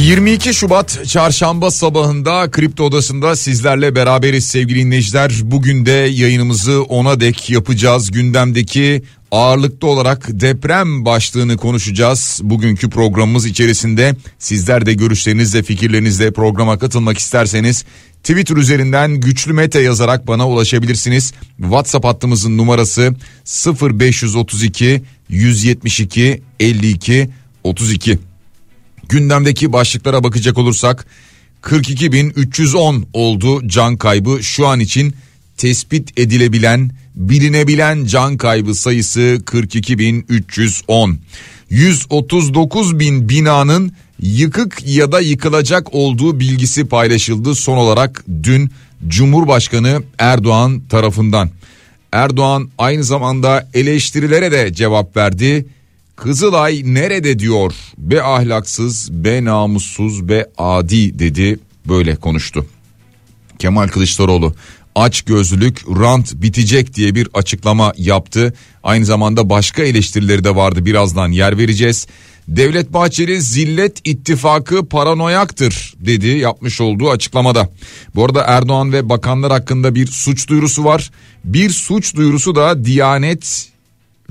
22 Şubat çarşamba sabahında Kripto Odası'nda sizlerle beraberiz sevgili dinleyiciler. Bugün de yayınımızı ona dek yapacağız. Gündemdeki ağırlıklı olarak deprem başlığını konuşacağız. Bugünkü programımız içerisinde sizler de görüşlerinizle fikirlerinizle programa katılmak isterseniz Twitter üzerinden güçlü mete yazarak bana ulaşabilirsiniz. WhatsApp hattımızın numarası 0532 172 52 32. Gündemdeki başlıklara bakacak olursak 42.310 oldu can kaybı şu an için tespit edilebilen bilinebilen can kaybı sayısı 42.310. 139 bin binanın yıkık ya da yıkılacak olduğu bilgisi paylaşıldı son olarak dün Cumhurbaşkanı Erdoğan tarafından. Erdoğan aynı zamanda eleştirilere de cevap verdi. Kızılay nerede diyor be ahlaksız be namussuz be adi dedi böyle konuştu. Kemal Kılıçdaroğlu aç gözlülük rant bitecek diye bir açıklama yaptı. Aynı zamanda başka eleştirileri de vardı birazdan yer vereceğiz. Devlet Bahçeli zillet ittifakı paranoyaktır dedi yapmış olduğu açıklamada. Bu arada Erdoğan ve bakanlar hakkında bir suç duyurusu var. Bir suç duyurusu da Diyanet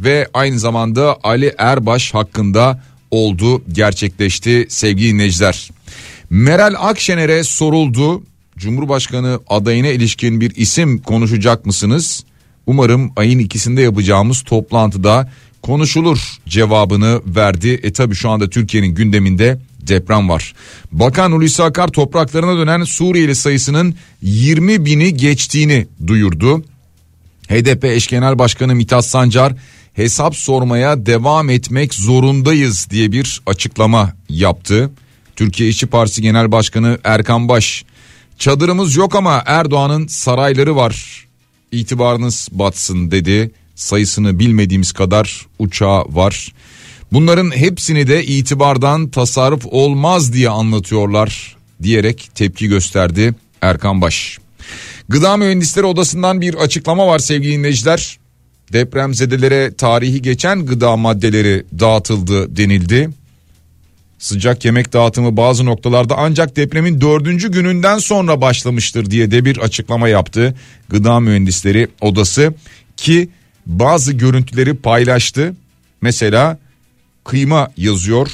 ve aynı zamanda Ali Erbaş hakkında oldu gerçekleşti sevgili dinleyiciler. Meral Akşener'e soruldu Cumhurbaşkanı adayına ilişkin bir isim konuşacak mısınız? Umarım ayın ikisinde yapacağımız toplantıda konuşulur cevabını verdi. E tabi şu anda Türkiye'nin gündeminde deprem var. Bakan Hulusi Akar topraklarına dönen Suriyeli sayısının 20 bini geçtiğini duyurdu. HDP eş genel başkanı Mithat Sancar hesap sormaya devam etmek zorundayız diye bir açıklama yaptı. Türkiye İşçi Partisi Genel Başkanı Erkan Baş çadırımız yok ama Erdoğan'ın sarayları var itibarınız batsın dedi sayısını bilmediğimiz kadar uçağı var. Bunların hepsini de itibardan tasarruf olmaz diye anlatıyorlar diyerek tepki gösterdi Erkan Baş. Gıda Mühendisleri Odası'ndan bir açıklama var sevgili dinleyiciler depremzedelere tarihi geçen gıda maddeleri dağıtıldı denildi. Sıcak yemek dağıtımı bazı noktalarda ancak depremin dördüncü gününden sonra başlamıştır diye de bir açıklama yaptı. Gıda Mühendisleri Odası ki bazı görüntüleri paylaştı. Mesela kıyma yazıyor.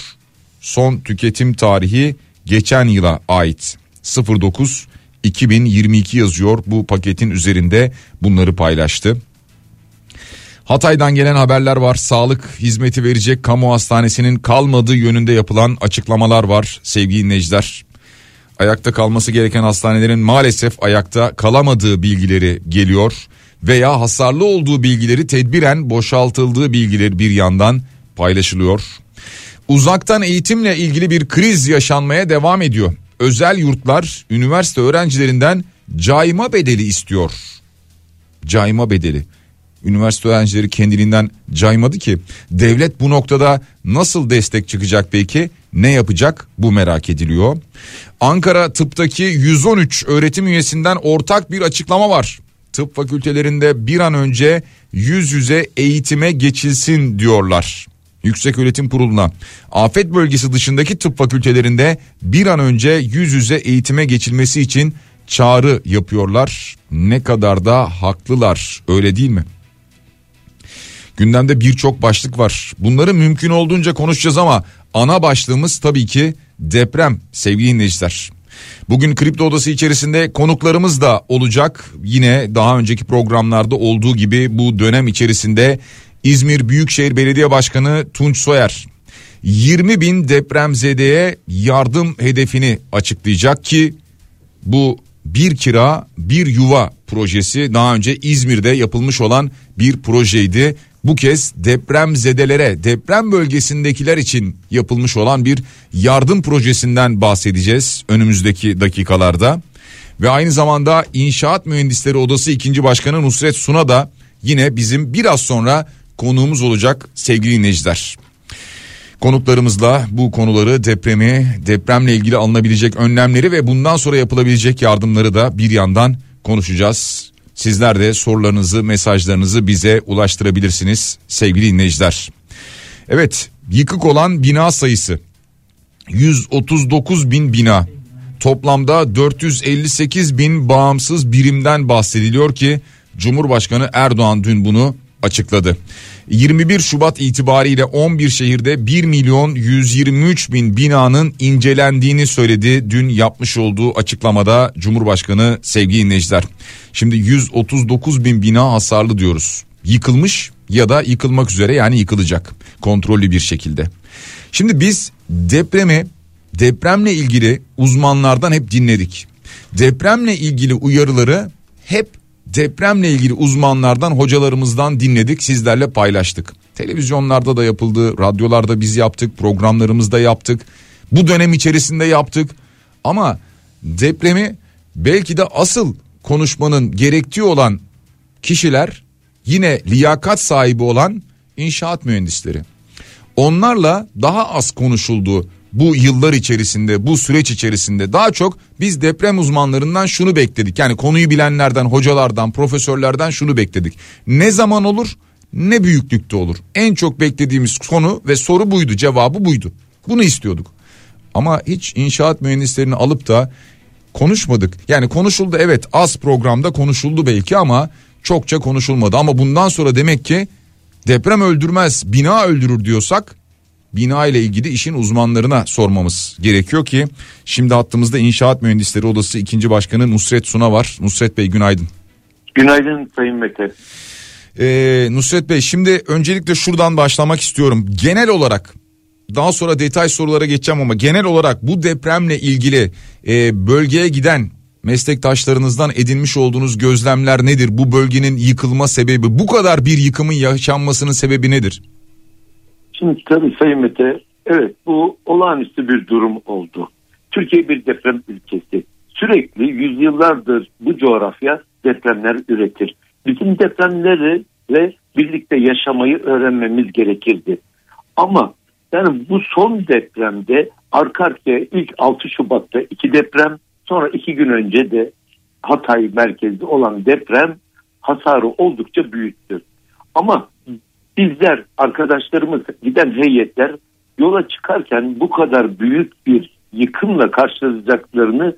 Son tüketim tarihi geçen yıla ait 09 2022 yazıyor. Bu paketin üzerinde bunları paylaştı. Hatay'dan gelen haberler var. Sağlık hizmeti verecek kamu hastanesinin kalmadığı yönünde yapılan açıklamalar var sevgili dinleyiciler. Ayakta kalması gereken hastanelerin maalesef ayakta kalamadığı bilgileri geliyor veya hasarlı olduğu bilgileri tedbiren boşaltıldığı bilgileri bir yandan paylaşılıyor. Uzaktan eğitimle ilgili bir kriz yaşanmaya devam ediyor. Özel yurtlar üniversite öğrencilerinden cayma bedeli istiyor. Cayma bedeli üniversite öğrencileri kendiliğinden caymadı ki. Devlet bu noktada nasıl destek çıkacak peki? Ne yapacak? Bu merak ediliyor. Ankara tıptaki 113 öğretim üyesinden ortak bir açıklama var. Tıp fakültelerinde bir an önce yüz yüze eğitime geçilsin diyorlar. Yüksek Öğretim Kurulu'na afet bölgesi dışındaki tıp fakültelerinde bir an önce yüz yüze eğitime geçilmesi için çağrı yapıyorlar. Ne kadar da haklılar öyle değil mi? Gündemde birçok başlık var. Bunları mümkün olduğunca konuşacağız ama ana başlığımız tabii ki deprem sevgili dinleyiciler. Bugün Kripto Odası içerisinde konuklarımız da olacak. Yine daha önceki programlarda olduğu gibi bu dönem içerisinde İzmir Büyükşehir Belediye Başkanı Tunç Soyer 20 bin depremzedeye yardım hedefini açıklayacak ki bu bir kira bir yuva projesi daha önce İzmir'de yapılmış olan bir projeydi. Bu kez deprem zedelere, deprem bölgesindekiler için yapılmış olan bir yardım projesinden bahsedeceğiz önümüzdeki dakikalarda. Ve aynı zamanda İnşaat Mühendisleri Odası 2. Başkanı Nusret Suna da yine bizim biraz sonra konuğumuz olacak sevgili dinleyiciler. Konuklarımızla bu konuları depremi, depremle ilgili alınabilecek önlemleri ve bundan sonra yapılabilecek yardımları da bir yandan konuşacağız. Sizler de sorularınızı, mesajlarınızı bize ulaştırabilirsiniz sevgili dinleyiciler. Evet, yıkık olan bina sayısı 139 bin bina. Toplamda 458 bin bağımsız birimden bahsediliyor ki Cumhurbaşkanı Erdoğan dün bunu açıkladı. 21 Şubat itibariyle 11 şehirde 1 milyon 123 bin binanın incelendiğini söyledi dün yapmış olduğu açıklamada Cumhurbaşkanı sevgili dinleyiciler. Şimdi 139 bin bina hasarlı diyoruz. Yıkılmış ya da yıkılmak üzere yani yıkılacak kontrollü bir şekilde. Şimdi biz depremi depremle ilgili uzmanlardan hep dinledik. Depremle ilgili uyarıları hep depremle ilgili uzmanlardan hocalarımızdan dinledik sizlerle paylaştık. Televizyonlarda da yapıldı, radyolarda biz yaptık, programlarımızda yaptık. Bu dönem içerisinde yaptık. Ama depremi belki de asıl konuşmanın gerektiği olan kişiler yine liyakat sahibi olan inşaat mühendisleri. Onlarla daha az konuşuldu bu yıllar içerisinde bu süreç içerisinde daha çok biz deprem uzmanlarından şunu bekledik. Yani konuyu bilenlerden hocalardan profesörlerden şunu bekledik. Ne zaman olur ne büyüklükte olur. En çok beklediğimiz konu ve soru buydu cevabı buydu. Bunu istiyorduk. Ama hiç inşaat mühendislerini alıp da konuşmadık. Yani konuşuldu evet az programda konuşuldu belki ama çokça konuşulmadı. Ama bundan sonra demek ki deprem öldürmez bina öldürür diyorsak bina ile ilgili işin uzmanlarına sormamız gerekiyor ki şimdi hattımızda İnşaat Mühendisleri Odası 2. Başkanı Nusret Suna var. Nusret Bey günaydın. Günaydın Sayın Mete. Ee, Nusret Bey şimdi öncelikle şuradan başlamak istiyorum. Genel olarak daha sonra detay sorulara geçeceğim ama genel olarak bu depremle ilgili e, bölgeye giden meslektaşlarınızdan edinmiş olduğunuz gözlemler nedir? Bu bölgenin yıkılma sebebi bu kadar bir yıkımın yaşanmasının sebebi nedir? Şimdi tabii Sayın Mete evet bu olağanüstü bir durum oldu. Türkiye bir deprem ülkesi. Sürekli yüzyıllardır bu coğrafya depremler üretir. Bizim depremleri ve birlikte yaşamayı öğrenmemiz gerekirdi. Ama yani bu son depremde arka arkaya ilk 6 Şubat'ta iki deprem sonra iki gün önce de Hatay merkezli olan deprem hasarı oldukça büyüktür. Ama bizler arkadaşlarımız giden heyetler yola çıkarken bu kadar büyük bir yıkımla karşılaşacaklarını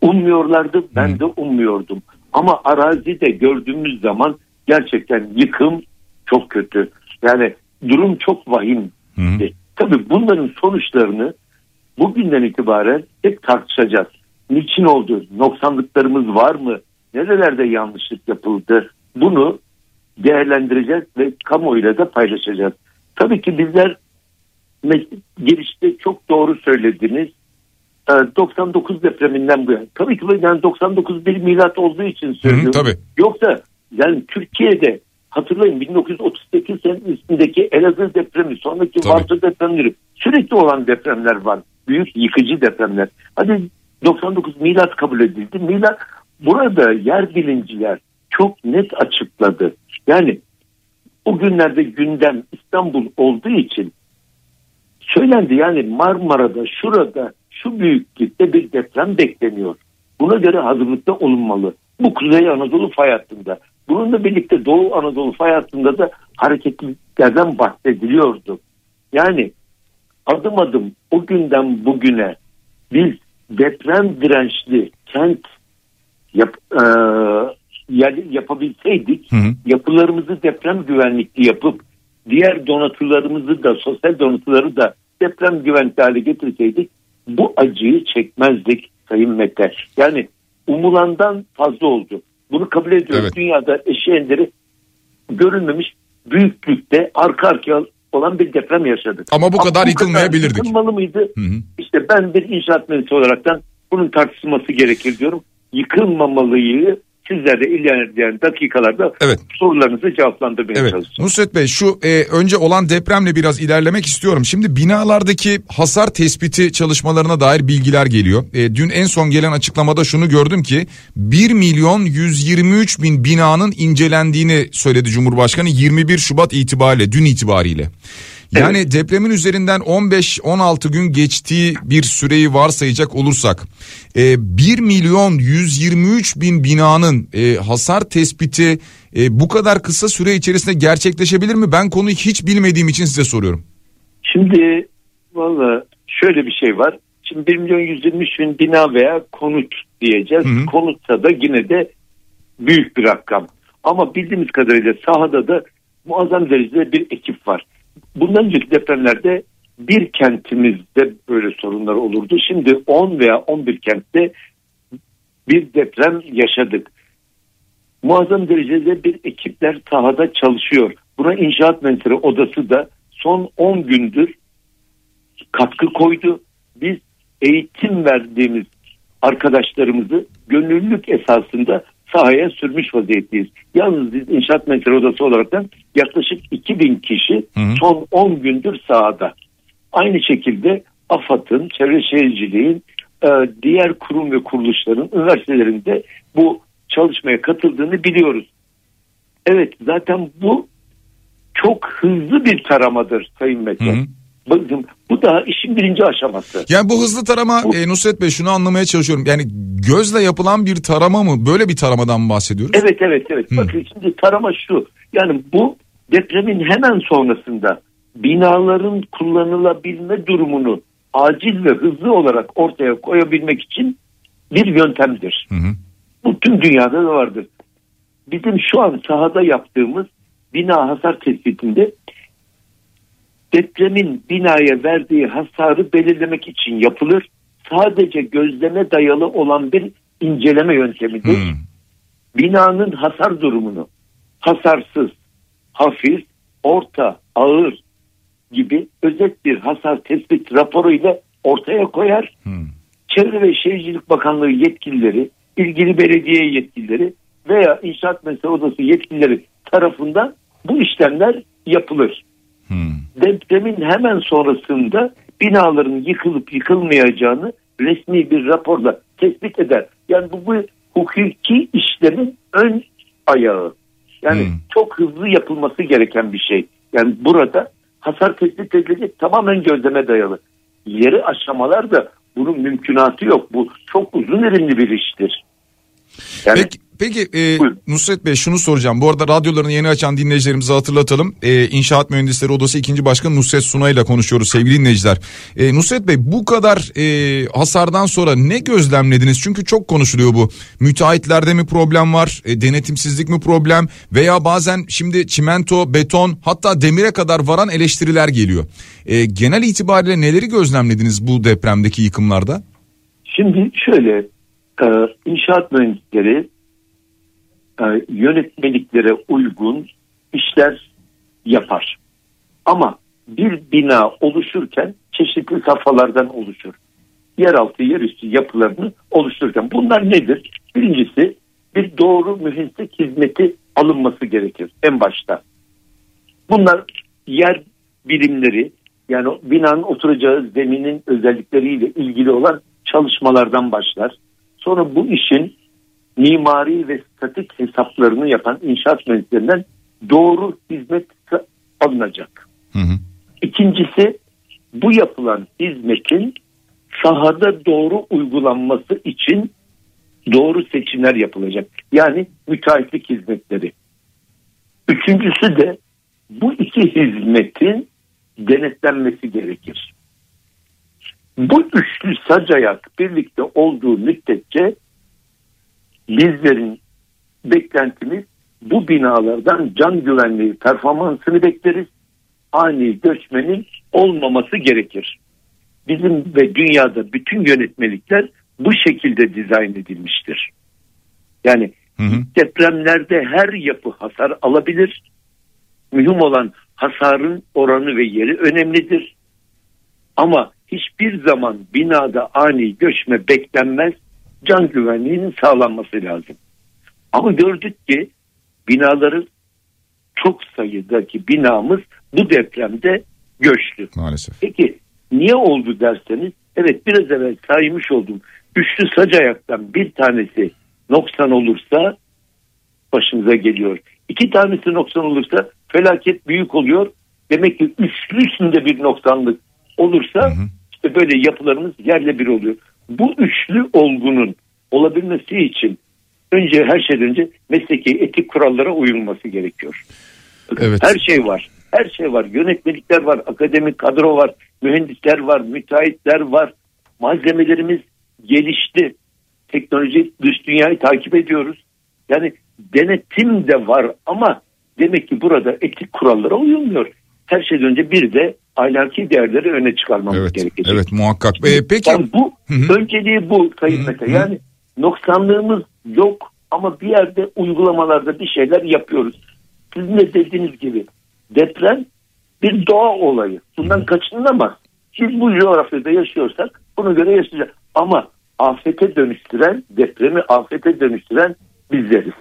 ummuyorlardı. Ben de ummuyordum. Ama arazide gördüğümüz zaman gerçekten yıkım çok kötü. Yani durum çok vahim. Hmm. Tabii bunların sonuçlarını bugünden itibaren hep tartışacağız. Niçin oldu? Noksanlıklarımız var mı? Nerelerde yanlışlık yapıldı? Bunu değerlendireceğiz ve kamuoyuyla da paylaşacağız. Tabii ki bizler girişte çok doğru söylediniz. 99 depreminden bu yana. Tabii ki yani 99 bir milat olduğu için söylüyorum. Hı hı, tabii. Yoksa yani Türkiye'de hatırlayın 1938 senesindeki Elazığ depremi, sonraki Varsa depremleri sürekli olan depremler var. Büyük yıkıcı depremler. Hadi 99 milat kabul edildi. Milat burada yer bilinciler çok net açıkladı. Yani o günlerde gündem İstanbul olduğu için söylendi yani Marmara'da şurada şu büyüklükte bir deprem bekleniyor. Buna göre hazırlıkta olunmalı. Bu Kuzey Anadolu fay hattında. Bununla birlikte Doğu Anadolu fay hattında da hareketliliklerden bahsediliyordu. Yani adım adım o günden bugüne biz deprem dirençli kent yap, e, yapabilseydik hı hı. yapılarımızı deprem güvenlikli yapıp diğer donatılarımızı da sosyal donatıları da deprem güvenli hale getirseydik bu acıyı çekmezdik Sayın Mete. Yani umulandan fazla oldu. Bunu kabul ediyoruz. Evet. Dünyada eşi enderi görülmemiş büyüklükte arka arkaya olan bir deprem yaşadık. Ama bu kadar Ama bu yıkılmayabilirdik. Yıkılmalı mıydı? Hı hı. İşte ben bir inşaat mühendisi olaraktan bunun tartışılması gerekir diyorum. Yıkılmamalıyı sizlerle ilerleyen dakikalarda Evet. sorularınızı cevaplandırmaya Evet çalışacağım. Nusret Bey şu e, önce olan depremle biraz ilerlemek istiyorum. Şimdi binalardaki hasar tespiti çalışmalarına dair bilgiler geliyor. E, dün en son gelen açıklamada şunu gördüm ki 1 milyon 123 bin binanın incelendiğini söyledi Cumhurbaşkanı 21 Şubat itibariyle dün itibariyle. Yani depremin üzerinden 15-16 gün geçtiği bir süreyi varsayacak olursak e, 1 milyon 123 bin binanın e, hasar tespiti e, bu kadar kısa süre içerisinde gerçekleşebilir mi? Ben konuyu hiç bilmediğim için size soruyorum. Şimdi valla şöyle bir şey var. Şimdi 1 milyon 123 bin bina veya konut diyeceğiz. Hı hı. Konutsa da yine de büyük bir rakam. Ama bildiğimiz kadarıyla sahada da muazzam derecede bir ekip var. Bundan önceki depremlerde bir kentimizde böyle sorunlar olurdu. Şimdi 10 veya 11 kentte bir deprem yaşadık. Muazzam derecede bir ekipler sahada çalışıyor. Buna inşaat mühendisleri odası da son 10 gündür katkı koydu. Biz eğitim verdiğimiz arkadaşlarımızı gönüllülük esasında sahaya sürmüş vaziyetteyiz. Yalnız biz inşaat mühendisleri odası olarak yaklaşık 2000 kişi Hı hı. son 10 gündür sahada. Aynı şekilde AFAD'ın, Çevre Şehirciliğin, e, diğer kurum ve kuruluşların, üniversitelerinde bu çalışmaya katıldığını biliyoruz. Evet zaten bu çok hızlı bir taramadır Sayın Mete. Hı hı. Bakın bu daha işin birinci aşaması. Yani bu hızlı tarama Bu- e, Nusret Bey şunu anlamaya çalışıyorum. Yani gözle yapılan bir tarama mı? Böyle bir taramadan mı bahsediyoruz? Evet evet evet. Hı. Bakın şimdi tarama şu. Yani bu depremin hemen sonrasında binaların kullanılabilme durumunu acil ve hızlı olarak ortaya koyabilmek için bir yöntemdir. Hı hı. Bu tüm dünyada da vardır. Bizim şu an sahada yaptığımız bina hasar tespitinde depremin binaya verdiği hasarı belirlemek için yapılır. Sadece gözleme dayalı olan bir inceleme yöntemidir. Hı. Binanın hasar durumunu hasarsız, hafif, orta, ağır gibi özet bir hasar tespit raporuyla ortaya koyar. Hı. Çevre ve Şehircilik Bakanlığı yetkilileri, ilgili belediye yetkilileri veya İnşaat Mesele Odası yetkilileri tarafından bu işlemler yapılır. Hı. Depremin hemen sonrasında binaların yıkılıp yıkılmayacağını resmi bir raporla tespit eder. Yani bu, bu hukuki işlemin ön ayağı. Yani Hmm. çok hızlı yapılması gereken bir şey. Yani burada hasar tespit edilecek tamamen gözleme dayalı. Yeri aşamalar da bunun mümkünatı yok. Bu çok uzun erimli bir iştir. Yani Peki, peki e. Nusret Bey şunu soracağım. Bu arada radyolarını yeni açan dinleyicilerimize hatırlatalım. E, İnşaat Mühendisleri Odası 2. Başkanı Nusret Sunay ile konuşuyoruz sevgili dinleyiciler. E, Nusret Bey bu kadar e, hasardan sonra ne gözlemlediniz? Çünkü çok konuşuluyor bu. Müteahhitlerde mi problem var? E, denetimsizlik mi problem? Veya bazen şimdi çimento, beton hatta demire kadar varan eleştiriler geliyor. E, genel itibariyle neleri gözlemlediniz bu depremdeki yıkımlarda? Şimdi şöyle e, inşaat mühendisleri e, yönetmeliklere uygun işler yapar. Ama bir bina oluşurken çeşitli safhalardan oluşur. Yeraltı, yerüstü yapılarını oluştururken bunlar nedir? Birincisi bir doğru mühendislik hizmeti alınması gerekir en başta. Bunlar yer bilimleri yani binanın oturacağı zeminin özellikleriyle ilgili olan çalışmalardan başlar. Sonra bu işin mimari ve statik hesaplarını yapan inşaat mühendislerinden doğru hizmet alınacak. Hı hı. İkincisi bu yapılan hizmetin sahada doğru uygulanması için doğru seçimler yapılacak. Yani müteahhitlik hizmetleri. Üçüncüsü de bu iki hizmetin denetlenmesi gerekir. Bu üçlü sacayak birlikte olduğu müddetçe bizlerin beklentimiz bu binalardan can güvenliği performansını bekleriz. Ani göçmenin olmaması gerekir. Bizim ve dünyada bütün yönetmelikler bu şekilde dizayn edilmiştir. Yani Hı hı. depremlerde her yapı hasar alabilir. Mühim olan hasarın oranı ve yeri önemlidir. Ama hiçbir zaman binada ani göçme beklenmez. Can güvenliğinin sağlanması lazım. Ama gördük ki binaların çok sayıdaki binamız bu depremde göçtü. Maalesef. Peki niye oldu derseniz evet biraz evvel saymış oldum. Üçlü sac ayaktan bir tanesi noksan olursa başınıza geliyor. İki tanesi noksan olursa felaket büyük oluyor. Demek ki üçlüsünde bir noksanlık olursa hı hı. işte böyle yapılarımız yerle bir oluyor. Bu üçlü olgunun olabilmesi için önce her şeyden önce mesleki etik kurallara uyulması gerekiyor. Evet. Her şey var. Her şey var. Yönetmelikler var, akademik kadro var, mühendisler var, müteahhitler var. Malzemelerimiz gelişti. Teknoloji dış dünyayı takip ediyoruz. Yani denetim de var ama demek ki burada etik kurallara uyulmuyor. Her şeyden önce bir de ahlaki değerleri öne çıkarmamız evet, gerekecek. Evet muhakkak. Ee, peki. Yani bu Hı-hı. önceliği bu Sayın Mete. Yani noksanlığımız yok ama bir yerde uygulamalarda bir şeyler yapıyoruz. Sizin de dediğiniz gibi deprem bir doğa olayı. Bundan Hı-hı. kaçınılamaz. Biz bu coğrafyada yaşıyorsak buna göre yaşayacağız. Ama afete dönüştüren, depremi afete dönüştüren bizleriz.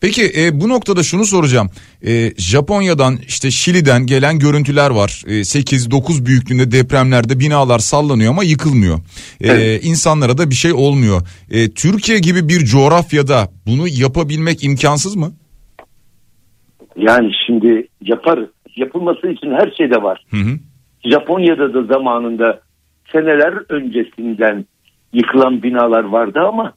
Peki e, bu noktada şunu soracağım. E, Japonya'dan işte Şili'den gelen görüntüler var. E, 8-9 büyüklüğünde depremlerde binalar sallanıyor ama yıkılmıyor. E, evet. İnsanlara da bir şey olmuyor. E, Türkiye gibi bir coğrafyada bunu yapabilmek imkansız mı? Yani şimdi yaparız. Yapılması için her şey de var. Hı hı. Japonya'da da zamanında seneler öncesinden yıkılan binalar vardı ama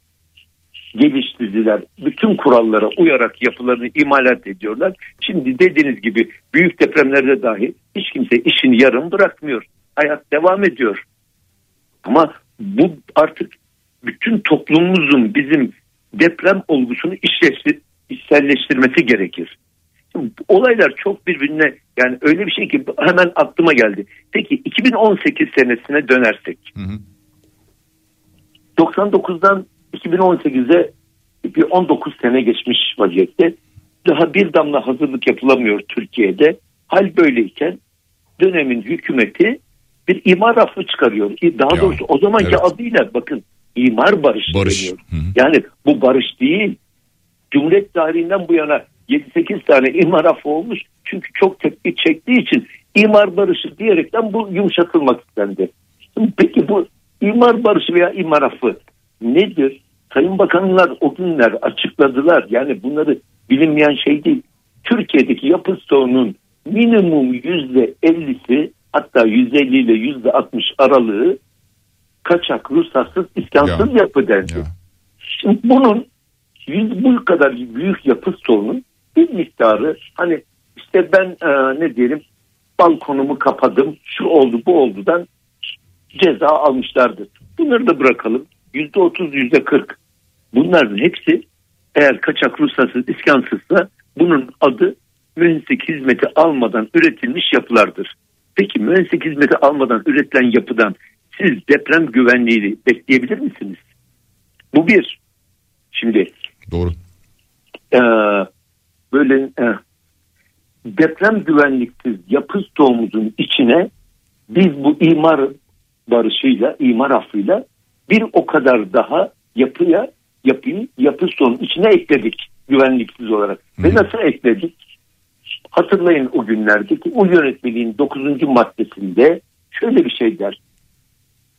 geliştirdiler. Bütün kurallara uyarak yapılarını imalat ediyorlar. Şimdi dediğiniz gibi büyük depremlerde dahi hiç kimse işini yarım bırakmıyor. Hayat devam ediyor. Ama bu artık bütün toplumumuzun bizim deprem olgusunu işleştir, işselleştirmesi gerekir. Şimdi, olaylar çok birbirine yani öyle bir şey ki hemen aklıma geldi. Peki 2018 senesine dönersek. Hı hı. 99'dan 2018'e bir 19 sene geçmiş vaziyette. Daha bir damla hazırlık yapılamıyor Türkiye'de. Hal böyleyken dönemin hükümeti bir imar affı çıkarıyor. Daha ya, doğrusu o zamanki evet. adıyla bakın imar barışı barış. deniyor. Hı hı. Yani bu barış değil. Cumhuriyet tarihinden bu yana 7-8 tane imar affı olmuş. Çünkü çok tepki çektiği için imar barışı diyerekten bu yumuşatılmak istendi. Peki bu imar barışı veya imar affı nedir? Sayın Bakanlar o günler açıkladılar. Yani bunları bilinmeyen şey değil. Türkiye'deki yapı stoğunun minimum yüzde ellisi hatta yüzde elli ile yüzde altmış aralığı kaçak, ruhsatsız, iskansız ya. yapı dendi. Ya. Şimdi bunun yüz bu kadar büyük yapı stoğunun bir miktarı hani işte ben e, ne diyelim balkonumu kapadım şu oldu bu oldudan ceza almışlardır. Bunları da bırakalım. Yüzde otuz, yüzde kırk. Bunların hepsi eğer kaçak ruhsatsız, iskansızsa bunun adı mühendislik hizmeti almadan üretilmiş yapılardır. Peki mühendislik hizmeti almadan üretilen yapıdan siz deprem güvenliğini bekleyebilir misiniz? Bu bir. Şimdi doğru. E, böyle e, deprem güvenliksiz yapı stoğumuzun içine biz bu imar barışıyla, imar affıyla bir o kadar daha yapıya yapıyı yapı sonu içine ekledik güvenliksiz olarak. Hı. Ve nasıl ekledik? Hatırlayın o günlerdeki o yönetmeliğin 9. maddesinde şöyle bir şey der.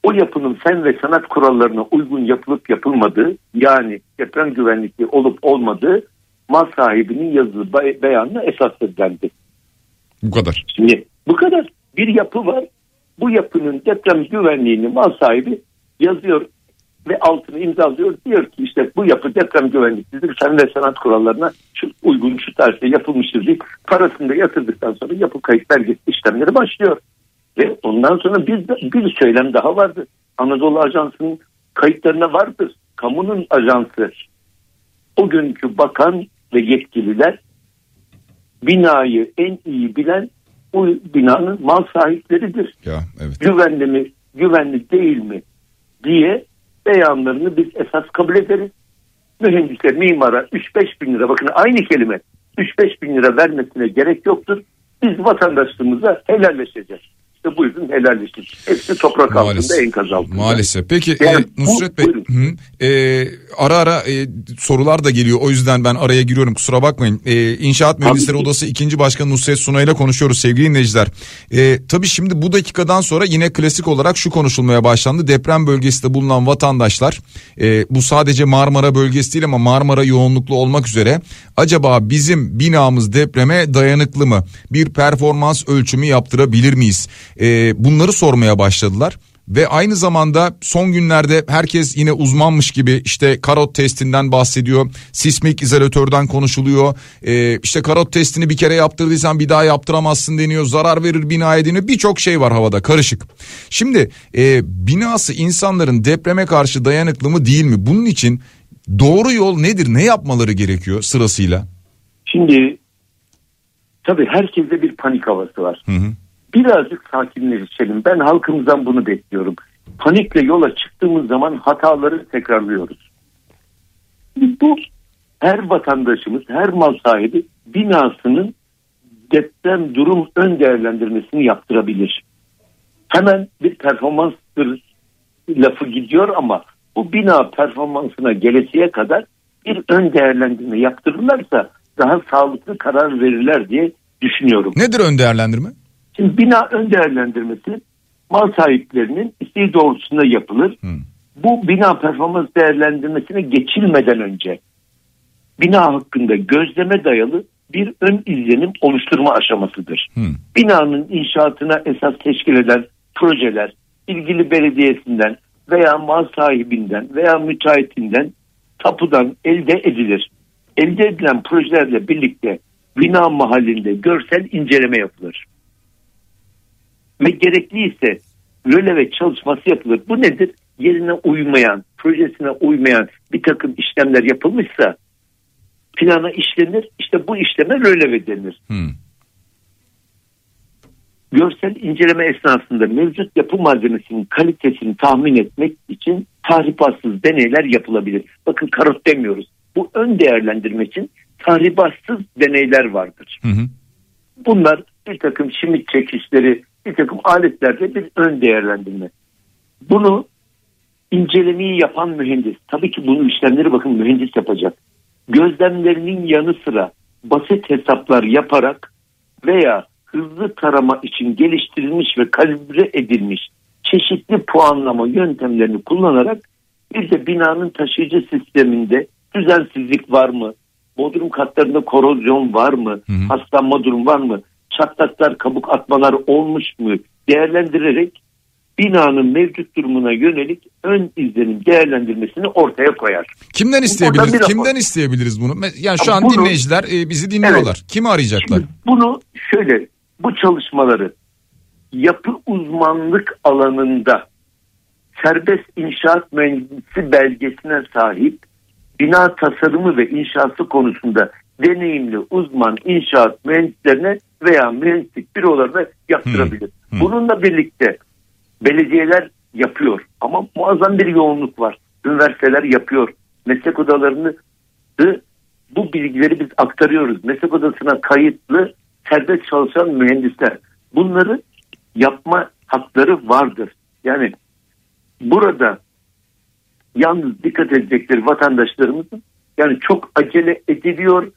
O yapının fen ve sanat kurallarına uygun yapılıp yapılmadığı yani deprem güvenlikli olup olmadığı mal sahibinin yazılı beyanına esas edilendi. Bu kadar. Şimdi bu kadar. Bir yapı var. Bu yapının deprem güvenliğini mal sahibi yazıyor ve altını imzalıyor. Diyor ki işte bu yapı deprem güvenliklidir. Fen ve sanat kurallarına şu uygun şu tarzda yapılmıştır diye parasını da yatırdıktan sonra yapı kayıt belgesi işlemleri başlıyor. Ve ondan sonra bir, bir söylem daha vardı. Anadolu Ajansı'nın kayıtlarına vardır. Kamunun ajansı. O günkü bakan ve yetkililer binayı en iyi bilen bu binanın mal sahipleridir. Ya, evet. Güvenli mi, güvenli değil mi diye beyanlarını biz esas kabul ederiz. Mühendise, mimara 3-5 bin lira bakın aynı kelime 3-5 bin lira vermesine gerek yoktur. Biz vatandaşlığımıza helalleşeceğiz. İşte buyurun helalleştik. Hepsi toprak Maalesef. altında enkaz altında. Maalesef. Peki Yani e, Nusret bu- Bey buyurun. hı, e, ara ara e, sorular da geliyor. O yüzden ben araya giriyorum kusura bakmayın. E, İnşaat Mühendisleri ki. Odası 2. Başkanı Nusret Sunay ile konuşuyoruz sevgili dinleyiciler. E, tabii şimdi bu dakikadan sonra yine klasik olarak şu konuşulmaya başlandı. Deprem bölgesinde bulunan vatandaşlar e, bu sadece Marmara bölgesi değil ama Marmara yoğunluklu olmak üzere acaba bizim binamız depreme dayanıklı mı? Bir performans ölçümü yaptırabilir miyiz? E, bunları sormaya başladılar. Ve aynı zamanda son günlerde herkes yine uzmanmış gibi işte karot testinden bahsediyor. Sismik izolatörden konuşuluyor. Ee, işte karot testini bir kere yaptırdıysan bir daha yaptıramazsın deniyor. Zarar verir binaya deniyor. Birçok şey var havada karışık. Şimdi e, binası insanların depreme karşı dayanıklı mı değil mi? Bunun için doğru yol nedir? Ne yapmaları gerekiyor sırasıyla? Şimdi tabii herkeste bir panik havası var. Hı hı. Birazcık sakinleşelim. Ben halkımızdan bunu bekliyorum. Panikle yola çıktığımız zaman hataları tekrarlıyoruz. Bu her vatandaşımız, her mal sahibi binasının deprem durum ön değerlendirmesini yaptırabilir. Hemen bir performanstır lafı gidiyor ama bu bina performansına gelesiye kadar bir ön değerlendirme yaptırırlarsa daha sağlıklı karar verirler diye düşünüyorum. Nedir ön değerlendirme? Şimdi bina ön değerlendirmesi mal sahiplerinin isteği doğrultusunda yapılır. Hı. Bu bina performans değerlendirmesine geçilmeden önce bina hakkında gözleme dayalı bir ön izlenim oluşturma aşamasıdır. Hı. Binanın inşaatına esas teşkil eden projeler ilgili belediyesinden veya mal sahibinden veya müteahhitinden tapudan elde edilir. Elde edilen projelerle birlikte bina mahallinde görsel inceleme yapılır. Ve gerekliyse röleve çalışması yapılır. Bu nedir? Yerine uymayan, projesine uymayan bir takım işlemler yapılmışsa plana işlenir. İşte bu işleme röleve denir. Hı. görsel inceleme esnasında mevcut yapı malzemesinin kalitesini tahmin etmek için tahribatsız deneyler yapılabilir. Bakın karot demiyoruz. Bu ön değerlendirme için tahribatsız deneyler vardır. Hı hı. Bunlar bir takım şimit çekişleri, bir takım aletlerde bir ön değerlendirme. Bunu incelemeyi yapan mühendis, tabii ki bunu işlemleri bakın mühendis yapacak. Gözlemlerinin yanı sıra basit hesaplar yaparak veya hızlı tarama için geliştirilmiş ve kalibre edilmiş çeşitli puanlama yöntemlerini kullanarak bir de binanın taşıyıcı sisteminde düzensizlik var mı? Bodrum katlarında korozyon var mı? Hı hı. Haslanma durum var mı? Çatlaklar, kabuk atmalar olmuş mu? Değerlendirerek binanın mevcut durumuna yönelik ön izlenim değerlendirmesini ortaya koyar. Kimden isteyebiliriz? Rapor. Kimden isteyebiliriz bunu? Yani şu Ama an bunu- dinleyiciler e, bizi dinliyorlar. Kimi arayacaklar? Şimdi bunu şöyle bu çalışmaları yapı uzmanlık alanında serbest inşaat mühendisi belgesine sahip bina tasarımı ve inşası konusunda deneyimli uzman inşaat mühendislerine veya mühendislik bürolarına yaptırabilir. Hmm. Bununla birlikte belediyeler yapıyor ama muazzam bir yoğunluk var. Üniversiteler yapıyor. Meslek odalarını bu bilgileri biz aktarıyoruz. Meslek odasına kayıtlı serbest çalışan mühendisler. Bunları yapma hakları vardır. Yani burada yalnız dikkat edecekleri vatandaşlarımızın yani çok acele ediliyor.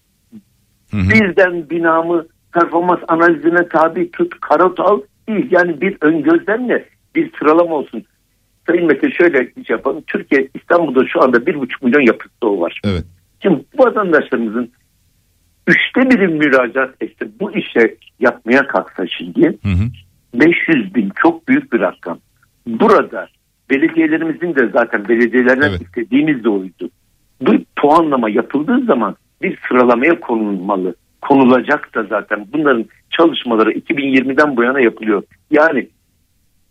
Hı hı. Birden binamı performans analizine tabi tut, karot al değil. Yani bir ön gözlemle bir sıralama olsun. Sayın Mete şöyle şey yapalım. Türkiye İstanbul'da şu anda bir buçuk milyon yapı stoğu var. Evet. Şimdi bu vatandaşlarımızın üçte biri müracaat etse bu işe yapmaya kalksa şimdi Hı hı. 500 bin çok büyük bir rakam. Burada belediyelerimizin de zaten belediyelerden Evet. istediğimiz de oydu. Bu puanlama yapıldığı zaman bir sıralamaya konulmalı. Konulacak da zaten bunların çalışmaları 2020'den bu yana yapılıyor. Yani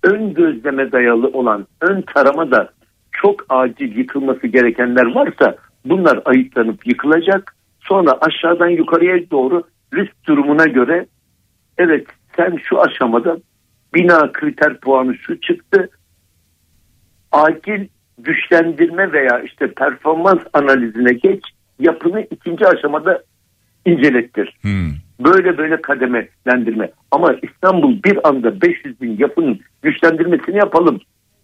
ön gözleme dayalı olan ön tarama da çok acil yıkılması gerekenler varsa bunlar ayıklanıp yıkılacak. Sonra aşağıdan yukarıya doğru risk durumuna göre evet sen şu aşamada bina kriter puanı şu çıktı. Acil güçlendirme veya işte performans analizine geç yapını ikinci aşamada incelettir. Hı. Böyle böyle kademelendirme. Ama İstanbul bir anda 500 bin yapının güçlendirmesini yapalım.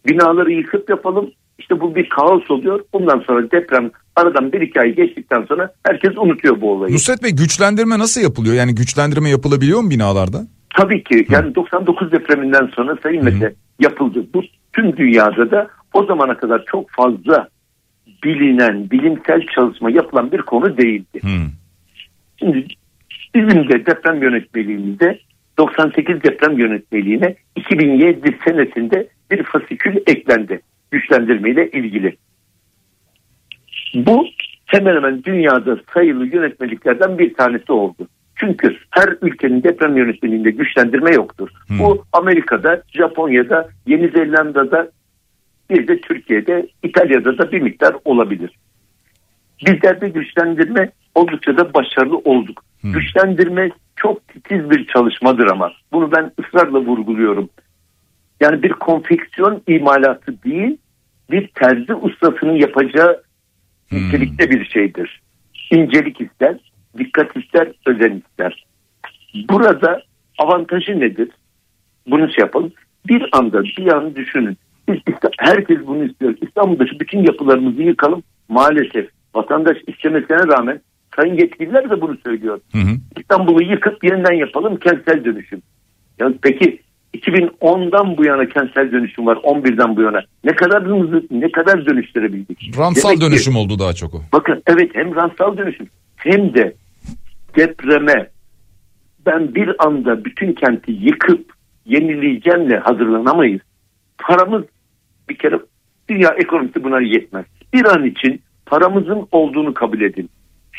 Binaları yıkıp yapalım. İşte bu bir kaos oluyor. Bundan sonra deprem aradan bir iki ay geçtikten sonra herkes unutuyor bu olayı. Nusret Bey güçlendirme nasıl yapılıyor? Yani güçlendirme yapılabiliyor mu binalarda? Tabii ki yani 99 depreminden sonra Sayın Mete yapıldı. Bu tüm dünyada da o zamana kadar çok fazla bilinen, bilimsel çalışma yapılan bir konu değildi. Hı. Şimdi bizim de deprem yönetmeliğimizde 98 deprem yönetmeliğine 2007 senesinde bir fasikül eklendi güçlendirmeyle ilgili. Bu hemen hemen dünyada sayılı yönetmeliklerden bir tanesi oldu. Çünkü her ülkenin deprem yönetmeliğinde güçlendirme yoktur. Hmm. Bu Amerika'da, Japonya'da, Yeni Zelanda'da bir de Türkiye'de, İtalya'da da bir miktar olabilir. Bizlerde güçlendirme oldukça da başarılı olduk. Hmm. Güçlendirme çok titiz bir çalışmadır ama bunu ben ısrarla vurguluyorum. Yani bir konfeksiyon imalatı değil, bir terzi ustasının yapacağı Hmm. nitelikte bir şeydir. İncelik ister, dikkat ister, özen ister. Burada avantajı nedir? Bunu şey yapalım. Bir anda bir an düşünün. Biz, herkes bunu istiyor. İstanbul'daki bütün yapılarımızı yıkalım. Maalesef vatandaş istemesine rağmen sayın yetkililer de bunu söylüyor. Hı hı. İstanbul'u yıkıp yeniden yapalım kentsel dönüşüm. Yani peki 2010'dan bu yana kentsel dönüşüm var 11'den bu yana. Ne kadar hızlı ne kadar dönüştürebildik? Rantsal Demek ki- dönüşüm oldu daha çok o. Bakın evet hem rantsal dönüşüm hem de depreme ben bir anda bütün kenti yıkıp yenileyeceğimle hazırlanamayız. Paramız bir kere dünya ekonomisi buna yetmez. Bir an için paramızın olduğunu kabul edin.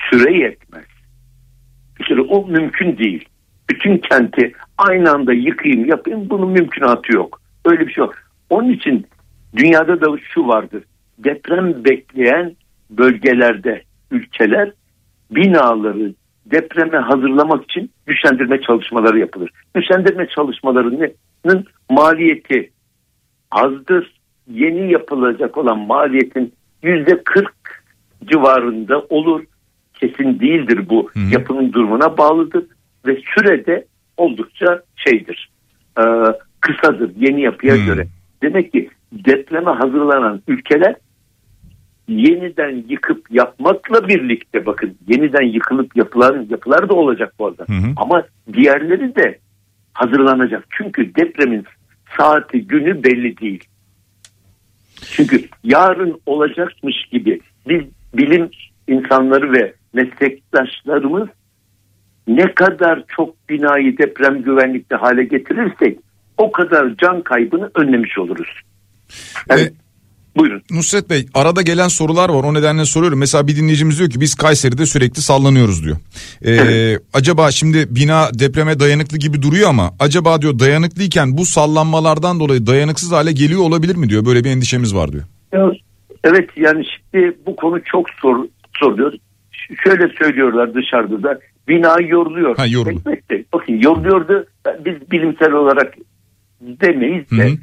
Süre yetmez. Bir kere o mümkün değil. Bütün kenti aynı anda yıkayım yapayım bunun mümkünatı yok. Öyle bir şey yok. Onun için dünyada da şu vardır. Deprem bekleyen bölgelerde ülkeler binaları depreme hazırlamak için güçlendirme çalışmaları yapılır. Güçlendirme çalışmalarının maliyeti azdır. Yeni yapılacak olan maliyetin yüzde 40 civarında olur. Kesin değildir bu. Hı hı. Yapının durumuna bağlıdır ve sürede oldukça şeydir. Ee, kısadır yeni yapıya Hı. göre. Demek ki depreme hazırlanan ülkeler yeniden yıkıp yapmakla birlikte bakın yeniden yıkılıp yapılan yapılar da olacak bu arada. Hı hı. Ama diğerleri de hazırlanacak. Çünkü depremin saati günü belli değil. Çünkü yarın olacakmış gibi biz bilim insanları ve meslektaşlarımız ne kadar çok binayı deprem güvenlikli hale getirirsek o kadar can kaybını önlemiş oluruz. Evet. E, Buyurun. Nusret Bey arada gelen sorular var o nedenle soruyorum. Mesela bir dinleyicimiz diyor ki biz Kayseri'de sürekli sallanıyoruz diyor. Ee, Evet. Acaba şimdi bina depreme dayanıklı gibi duruyor ama acaba diyor dayanıklıyken bu sallanmalardan dolayı dayanıksız hale geliyor olabilir mi diyor. Böyle bir endişemiz var diyor. Evet yani şimdi bu konu çok sor, soruluyor. Şöyle söylüyorlar dışarıda da bina yoruluyor. Ha, yorulu. Elbette. Bakın yoruluyordu. Biz bilimsel olarak demeyiz de. Hı hı.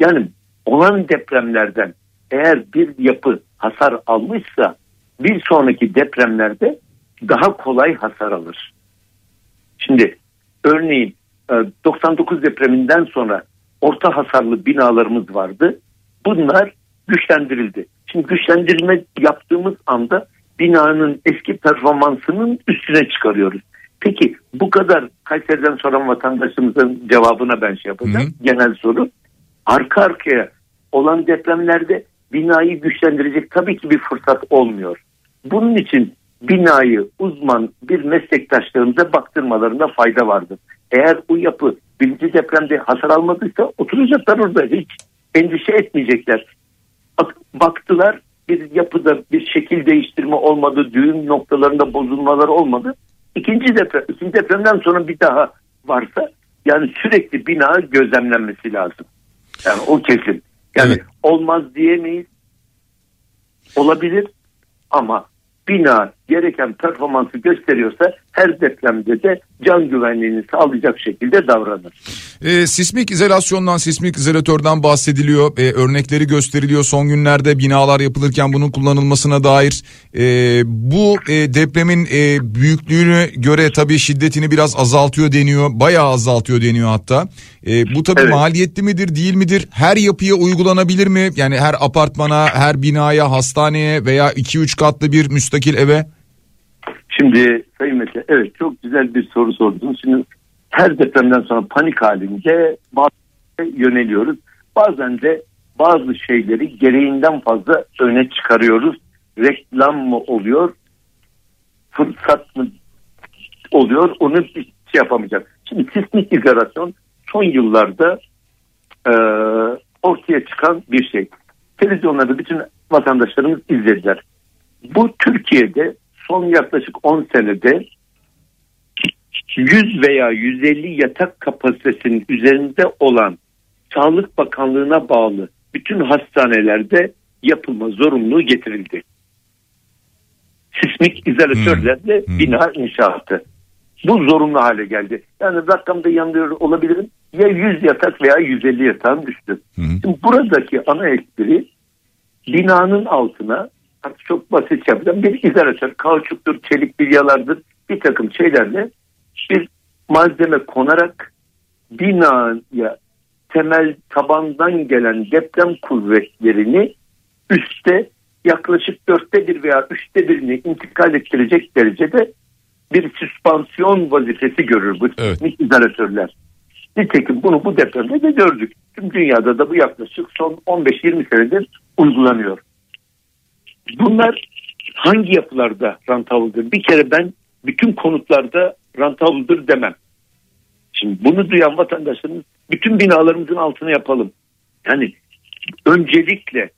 Yani olan depremlerden eğer bir yapı hasar almışsa bir sonraki depremlerde daha kolay hasar alır. Şimdi örneğin e, 99 depreminden sonra orta hasarlı binalarımız vardı. Bunlar güçlendirildi. Şimdi güçlendirme yaptığımız anda binanın eski performansının üstüne çıkarıyoruz. Peki bu kadar Kayseri'den soran vatandaşımızın cevabına ben şey yapacağım. Hı hı. Genel soru. Arka arkaya olan depremlerde binayı güçlendirecek tabii ki bir fırsat olmuyor. Bunun için binayı uzman bir meslektaşlarımıza baktırmalarında fayda vardır. Eğer bu yapı birinci depremde hasar almadıysa oturacaklar orada hiç endişe etmeyecekler. Bak- Baktılar bir yapıda bir şekil değiştirme olmadı, düğüm noktalarında bozulmalar olmadı. İkinci deprem, ikinci depremden sonra bir daha varsa yani sürekli bina gözlemlenmesi lazım. Yani o kesin. Yani Evet. olmaz diyemeyiz. Olabilir ama bina gereken performansı gösteriyorsa her depremde de can güvenliğini sağlayacak şekilde davranır. E, sismik izolasyondan, sismik izolatörden bahsediliyor. E, örnekleri gösteriliyor son günlerde binalar yapılırken bunun kullanılmasına dair. E, bu e, depremin e, büyüklüğünü göre tabii şiddetini biraz azaltıyor deniyor. Bayağı azaltıyor deniyor hatta. E, bu tabii evet. maliyetli midir değil midir? Her yapıya uygulanabilir mi? Yani her apartmana, her binaya, hastaneye veya 2-3 katlı bir müstakil eve? Şimdi Sayın Mete evet çok güzel bir soru sordunuz. Şimdi her depremden sonra panik halinde bazı yöneliyoruz. Bazen de bazı şeyleri gereğinden fazla öne çıkarıyoruz. Reklam mı oluyor? Fırsat mı oluyor? Onu bir şey yapamayacak. Şimdi sismik izolasyon son yıllarda e, ortaya çıkan bir şey. Televizyonlarda bütün vatandaşlarımız izlediler. Bu Türkiye'de son yaklaşık 10 senede 100 veya 150 yatak kapasitesinin üzerinde olan Sağlık Bakanlığı'na bağlı bütün hastanelerde yapılma zorunluluğu getirildi. Sismik izolatörlerle hmm. bina inşaatı. Bu zorunlu hale geldi. Yani rakamda yanılıyor olabilirim. Ya 100 yatak veya 150 yatağın üstü. Hmm. Şimdi buradaki ana espri binanın altına çok basit yapacağım. Bir izolatör, kauçuktur, çelik bilyalardır bir takım şeylerle bir malzeme konarak binaya temel tabandan gelen deprem kuvvetlerini üstte yaklaşık dörtte bir veya üçte birini intikal ettirecek derecede bir süspansiyon vazifesi görür bu evet. izolatörler. Nitekim bunu bu depremde de gördük. Tüm dünyada da bu yaklaşık son 15-20 senedir uygulanıyor. Bunlar hangi yapılarda rantavlıdır? Bir kere ben bütün konutlarda rantavlıdır demem. Şimdi bunu duyan vatandaşlarımız bütün binalarımızın altına yapalım. Yani öncelikle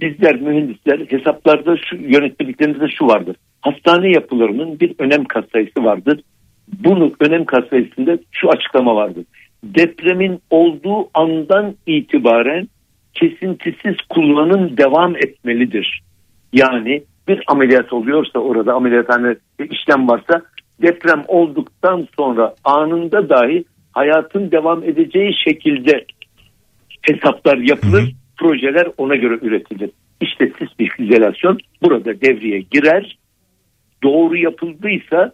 bizler mühendisler hesaplarda şu yönetmeliklerimizde şu vardır. Hastane yapılarının bir önem katsayısı vardır. Bunu önem katsayısında şu açıklama vardır. Depremin olduğu andan itibaren kesintisiz kullanım devam etmelidir. Yani bir ameliyat oluyorsa orada ameliyathane işlem varsa deprem olduktan sonra anında dahi hayatın devam edeceği şekilde hesaplar yapılır, hı hı. projeler ona göre üretilir. İşte sismik izolasyon burada devreye girer. Doğru yapıldıysa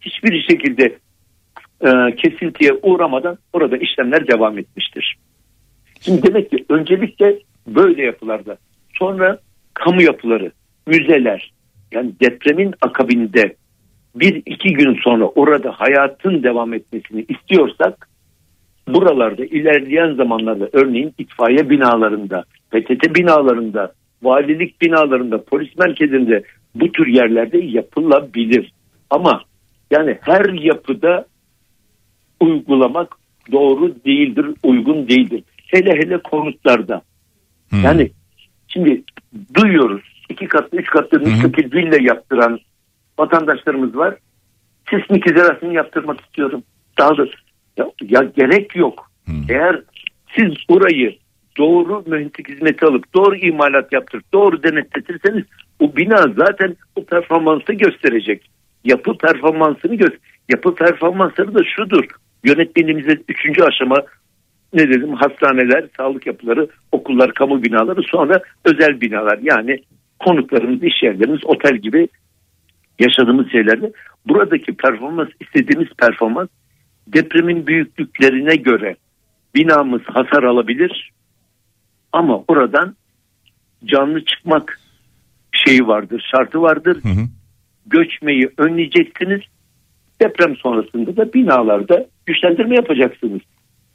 hiçbir şekilde e, kesintiye uğramadan orada işlemler devam etmiştir. Şimdi demek ki öncelikle böyle yapılarda sonra kamu yapıları, müzeler yani depremin akabinde bir iki gün sonra orada hayatın devam etmesini istiyorsak buralarda ilerleyen zamanlarda örneğin itfaiye binalarında, PTT binalarında, valilik binalarında, polis merkezinde bu tür yerlerde yapılabilir. Ama yani her yapıda uygulamak doğru değildir, uygun değildir. Hele hele konutlarda. Hmm. Yani şimdi duyuyoruz iki katlı, üç katlı müstakil villa yaptıran vatandaşlarımız var. Sismik izolasını yaptırmak istiyorum. Daha da ya, ya gerek yok. Hı. Eğer siz orayı doğru mühendislik hizmeti alıp doğru imalat yaptırıp doğru denetletirseniz o bina zaten o performansı gösterecek. Yapı performansını göster. Yapı performansları da şudur. Yönetmenimize üçüncü aşama ne dedim hastaneler, sağlık yapıları, okullar, kamu binaları sonra özel binalar yani konutlarımız, iş yerlerimiz, otel gibi yaşadığımız şeylerde buradaki performans istediğimiz performans depremin büyüklüklerine göre binamız hasar alabilir ama oradan canlı çıkmak şeyi vardır, şartı vardır. Hı hı. Göçmeyi önleyeceksiniz. Deprem sonrasında da binalarda güçlendirme yapacaksınız.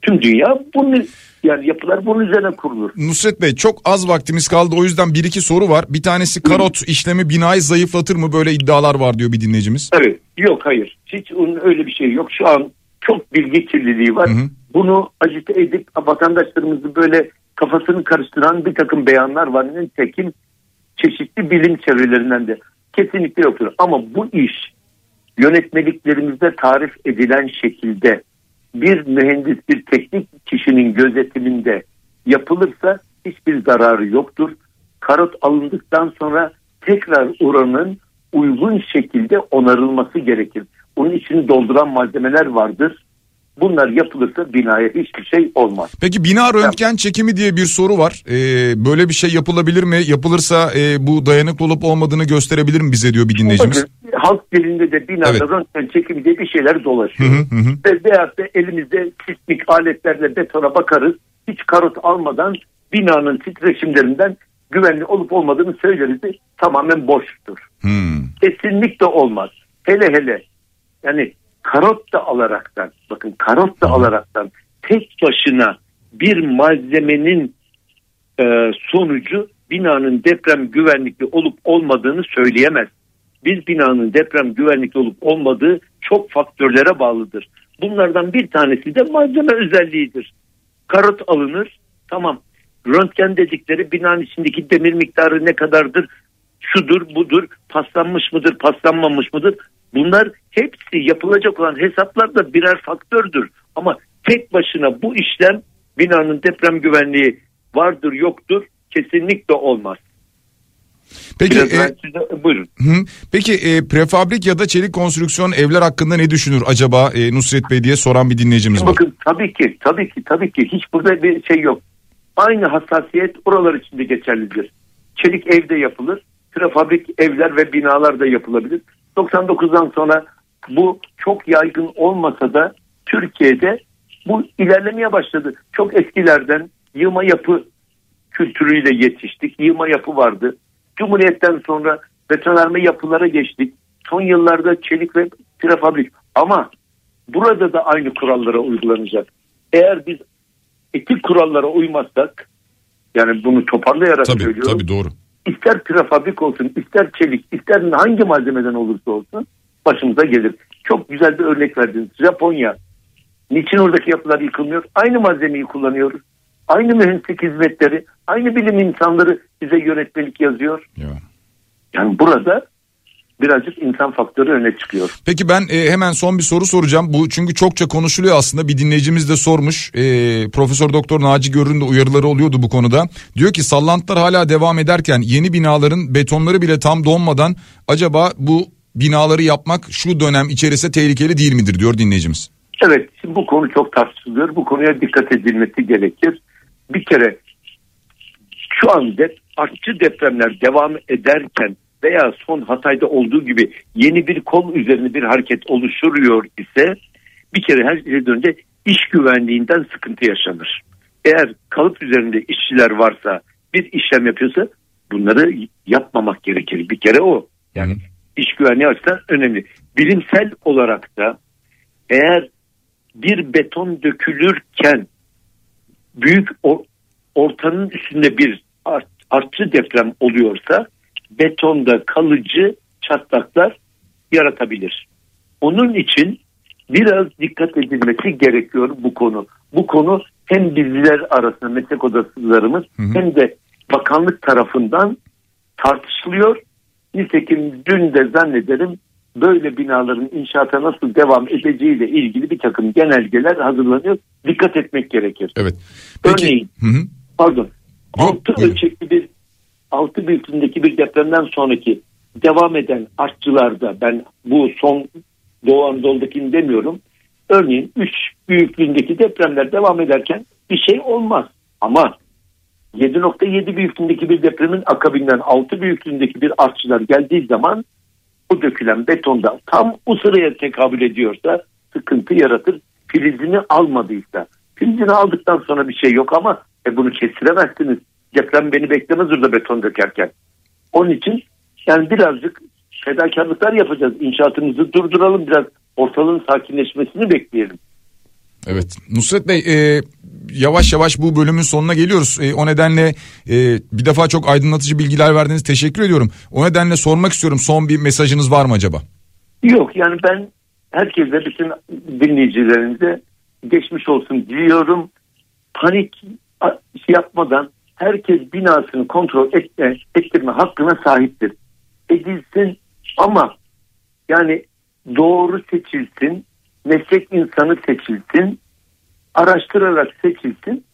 Tüm dünya bunu yani yapılar bunun üzerine kurulur. Nusret Bey çok az vaktimiz kaldı o yüzden bir iki soru var. Bir tanesi karot işlemi binayı zayıflatır mı böyle iddialar var diyor bir dinleyicimiz. Evet yok hayır hiç onun öyle bir şey yok. Şu an çok bilgi kirliliği var. Hı hı. Bunu acite edip vatandaşlarımızı böyle kafasını karıştıran bir takım beyanlar var. Nitekim çeşitli bilim çevrelerinden de kesinlikle yoktur. Ama bu iş yönetmeliklerimizde tarif edilen şekilde bir mühendis, bir teknik kişinin gözetiminde yapılırsa hiçbir zararı yoktur. Karot alındıktan sonra tekrar oranın uygun şekilde onarılması gerekir. Onun için dolduran malzemeler vardır. Bunlar yapılırsa binaya hiçbir şey olmaz. Peki bina röntgen çekimi diye bir soru var. Ee, böyle bir şey yapılabilir mi? Yapılırsa e, bu dayanıklı olup olmadığını gösterebilir mi bize diyor bir dinleyicimiz? Bakın, halk dilinde de binada Evet. röntgen çekimi diye bir şeyler dolaşıyor. Hı hı hı. Ve veyahut da elimizde sismik aletlerle betona bakarız. Hiç karot almadan binanın titreşimlerinden güvenli olup olmadığını söyleriz. Tamamen boştur. Hmm. Kesinlikle olmaz. Hele hele yani karot da alaraktan bakın karot da alaraktan tek başına bir malzemenin e, sonucu binanın deprem güvenlikli olup olmadığını söyleyemez. Bir binanın deprem güvenlikli olup olmadığı çok faktörlere bağlıdır. Bunlardan bir tanesi de malzeme özelliğidir. Karot alınır tamam röntgen dedikleri binanın içindeki demir miktarı ne kadardır şudur budur paslanmış mıdır paslanmamış mıdır bunlar hepsi yapılacak olan hesaplar da birer faktördür ama tek başına bu işlem binanın deprem güvenliği vardır yoktur kesinlikle olmaz. Peki Biraz e, size- buyurun. hı. Peki e, prefabrik ya da çelik konstrüksiyon evler hakkında ne düşünür acaba e, Nusret Bey diye soran bir dinleyicimiz var. Bakın tabii ki tabii ki tabii ki hiç burada bir şey yok. Aynı hassasiyet oralar için de geçerlidir. Çelik evde yapılır. Prefabrik evler ve binalar da yapılabilir. 99'dan sonra bu çok yaygın olmasa da Türkiye'de bu ilerlemeye başladı. Çok eskilerden yığma yapı kültürüyle yetiştik. Yığma yapı vardı. Cumhuriyetten sonra betonarme yapılara geçtik. Son yıllarda çelik ve prefabrik. Ama burada da aynı kurallara uygulanacak. Eğer biz etik kurallara uymazsak yani bunu toparlayarak Tabii söylüyorum. tabii doğru. İster prefabrik olsun, ister çelik, ister hangi malzemeden olursa olsun başımıza gelir. Çok güzel bir örnek verdiniz. Japonya. Niçin oradaki yapılar yıkılmıyor? Aynı malzemeyi kullanıyoruz. Aynı mühendislik hizmetleri, aynı bilim insanları bize yönetmelik yazıyor. Ya. Yani burada birazcık insan faktörü öne çıkıyor. Peki ben e, hemen son bir soru soracağım. Bu çünkü çokça konuşuluyor aslında. Bir dinleyicimiz de sormuş. E, Profesör Doktor Naci Görür'ün de uyarıları oluyordu bu konuda. Diyor ki sallantılar hala devam ederken yeni binaların betonları bile tam donmadan acaba bu binaları yapmak şu dönem içerisinde tehlikeli değil midir diyor dinleyicimiz. Evet, şimdi bu konu çok tartışılıyor. Bu konuya dikkat edilmesi gerekir. Bir kere şu anda artçı depremler devam ederken veya son Hatay'da olduğu gibi yeni bir kol üzerine bir hareket oluşturuyor ise bir kere her şeyden önce iş güvenliğinden sıkıntı yaşanır. Eğer kalıp üzerinde işçiler varsa bir işlem yapıyorsa bunları yapmamak gerekir. Bir kere o. Yani iş güvenliği açısından önemli. Bilimsel olarak da eğer bir beton dökülürken büyük or- ortanın üstünde bir art- artçı deprem oluyorsa betonda kalıcı çatlaklar yaratabilir. Onun için biraz dikkat edilmesi gerekiyor bu konu. Bu konu hem bizler arasında meslek odasılarımız Hı hı. hem de bakanlık tarafından tartışılıyor. Nitekim dün de zannederim böyle binaların inşaata nasıl devam edeceğiyle ilgili bir takım genelgeler hazırlanıyor. Dikkat etmek gerekir. Evet. Peki. Örneğin Hı hı. pardon. Altı buyurun. ölçekli bir altı büyüklüğündeki bir depremden sonraki devam eden artçılarda ben bu son Doğu Anadolu'dakini demiyorum. Örneğin 3 büyüklüğündeki depremler devam ederken bir şey olmaz. Ama 7.7 büyüklüğündeki bir depremin akabinden 6 büyüklüğündeki bir artçılar geldiği zaman o dökülen betonda tam o sıraya tekabül ediyorsa sıkıntı yaratır. Filizini almadıysa. Filizini aldıktan sonra bir şey yok ama e, bunu kestiremezsiniz. Deprem beni beklemez orada beton dökerken. Onun için yani birazcık fedakarlıklar yapacağız. İnşaatımızı durduralım biraz ortalığın sakinleşmesini bekleyelim. Evet. Nusret Bey e, yavaş yavaş bu bölümün sonuna geliyoruz. E, o nedenle e, bir defa çok aydınlatıcı bilgiler verdiniz. Teşekkür ediyorum. O nedenle sormak istiyorum. Son bir mesajınız var mı acaba? Yok yani ben herkese bütün dinleyicilerimize geçmiş olsun diliyorum. Panik şey yapmadan herkes binasını kontrol etme, ettirme hakkına sahiptir. Edilsin ama yani doğru seçilsin, meslek insanı seçilsin, araştırarak seçilsin.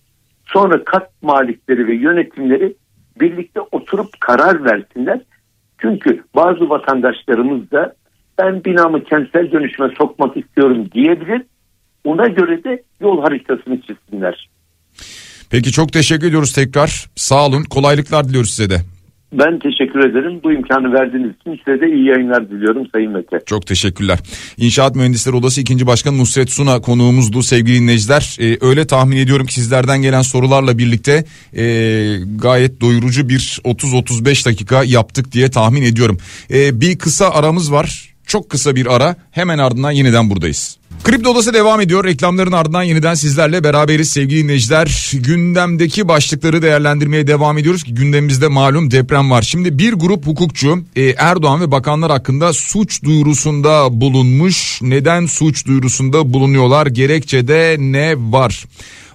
Sonra kat malikleri ve yönetimleri birlikte oturup karar versinler. Çünkü bazı vatandaşlarımız da ben binamı kentsel dönüşüme sokmak istiyorum diyebilir. Ona göre de yol haritasını çizsinler. Peki çok teşekkür ediyoruz tekrar. Sağ olun. Kolaylıklar diliyoruz size de. Ben teşekkür ederim. Bu imkanı verdiğiniz için size de iyi yayınlar diliyorum Sayın Mete. Çok teşekkürler. İnşaat Mühendisleri Odası 2. Başkanı Nusret Suna konuğumuzdu sevgili dinleyiciler. Ee, öyle tahmin ediyorum ki sizlerden gelen sorularla birlikte e, gayet doyurucu bir 30-35 dakika yaptık diye tahmin ediyorum. E, bir kısa aramız var. Çok kısa bir ara. Hemen ardından yeniden buradayız. Kripto Odası devam ediyor. Reklamların ardından yeniden sizlerle beraberiz sevgili dinleyiciler. Gündemdeki başlıkları değerlendirmeye devam ediyoruz ki gündemimizde malum deprem var. Şimdi bir grup hukukçu e, Erdoğan ve bakanlar hakkında suç duyurusunda bulunmuş. Neden suç duyurusunda bulunuyorlar? Gerekçede ne var?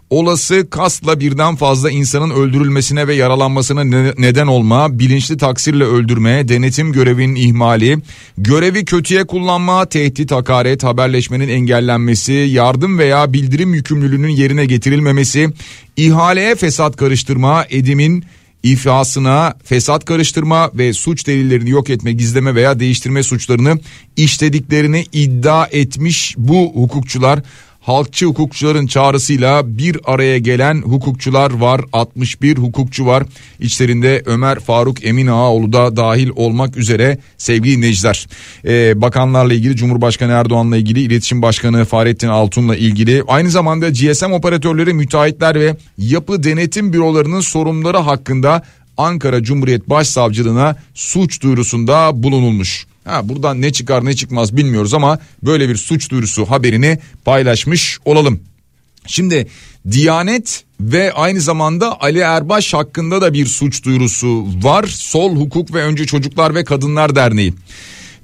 Olası kasla birden fazla insanın öldürülmesine ve yaralanmasına neden olma, bilinçli taksirle öldürme, denetim görevinin ihmali, görevi kötüye kullanma, tehdit, hakaret, haberleşmenin engellenmesi, yardım veya bildirim yükümlülüğünün yerine getirilmemesi, ihaleye fesat karıştırma, edimin iflasına fesat karıştırma ve suç delillerini yok etme, gizleme veya değiştirme suçlarını işlediklerini iddia etmiş bu hukukçular halkçı hukukçuların çağrısıyla bir araya gelen hukukçular var. 61 hukukçu var. İçlerinde Ömer Faruk Emin Ağaoğlu da dahil olmak üzere sevgili dinleyiciler. Ee, bakanlarla ilgili Cumhurbaşkanı Erdoğan'la ilgili İletişim Başkanı Fahrettin Altun'la ilgili aynı zamanda GSM operatörleri, müteahhitler ve yapı denetim bürolarının sorumluları hakkında Ankara Cumhuriyet Başsavcılığına suç duyurusunda bulunulmuş. Ha, buradan ne çıkar ne çıkmaz bilmiyoruz ama böyle bir suç duyurusu haberini paylaşmış olalım. Şimdi Diyanet ve aynı zamanda Ali Erbaş hakkında da bir suç duyurusu var. Sol Hukuk ve Önce Çocuklar ve Kadınlar Derneği.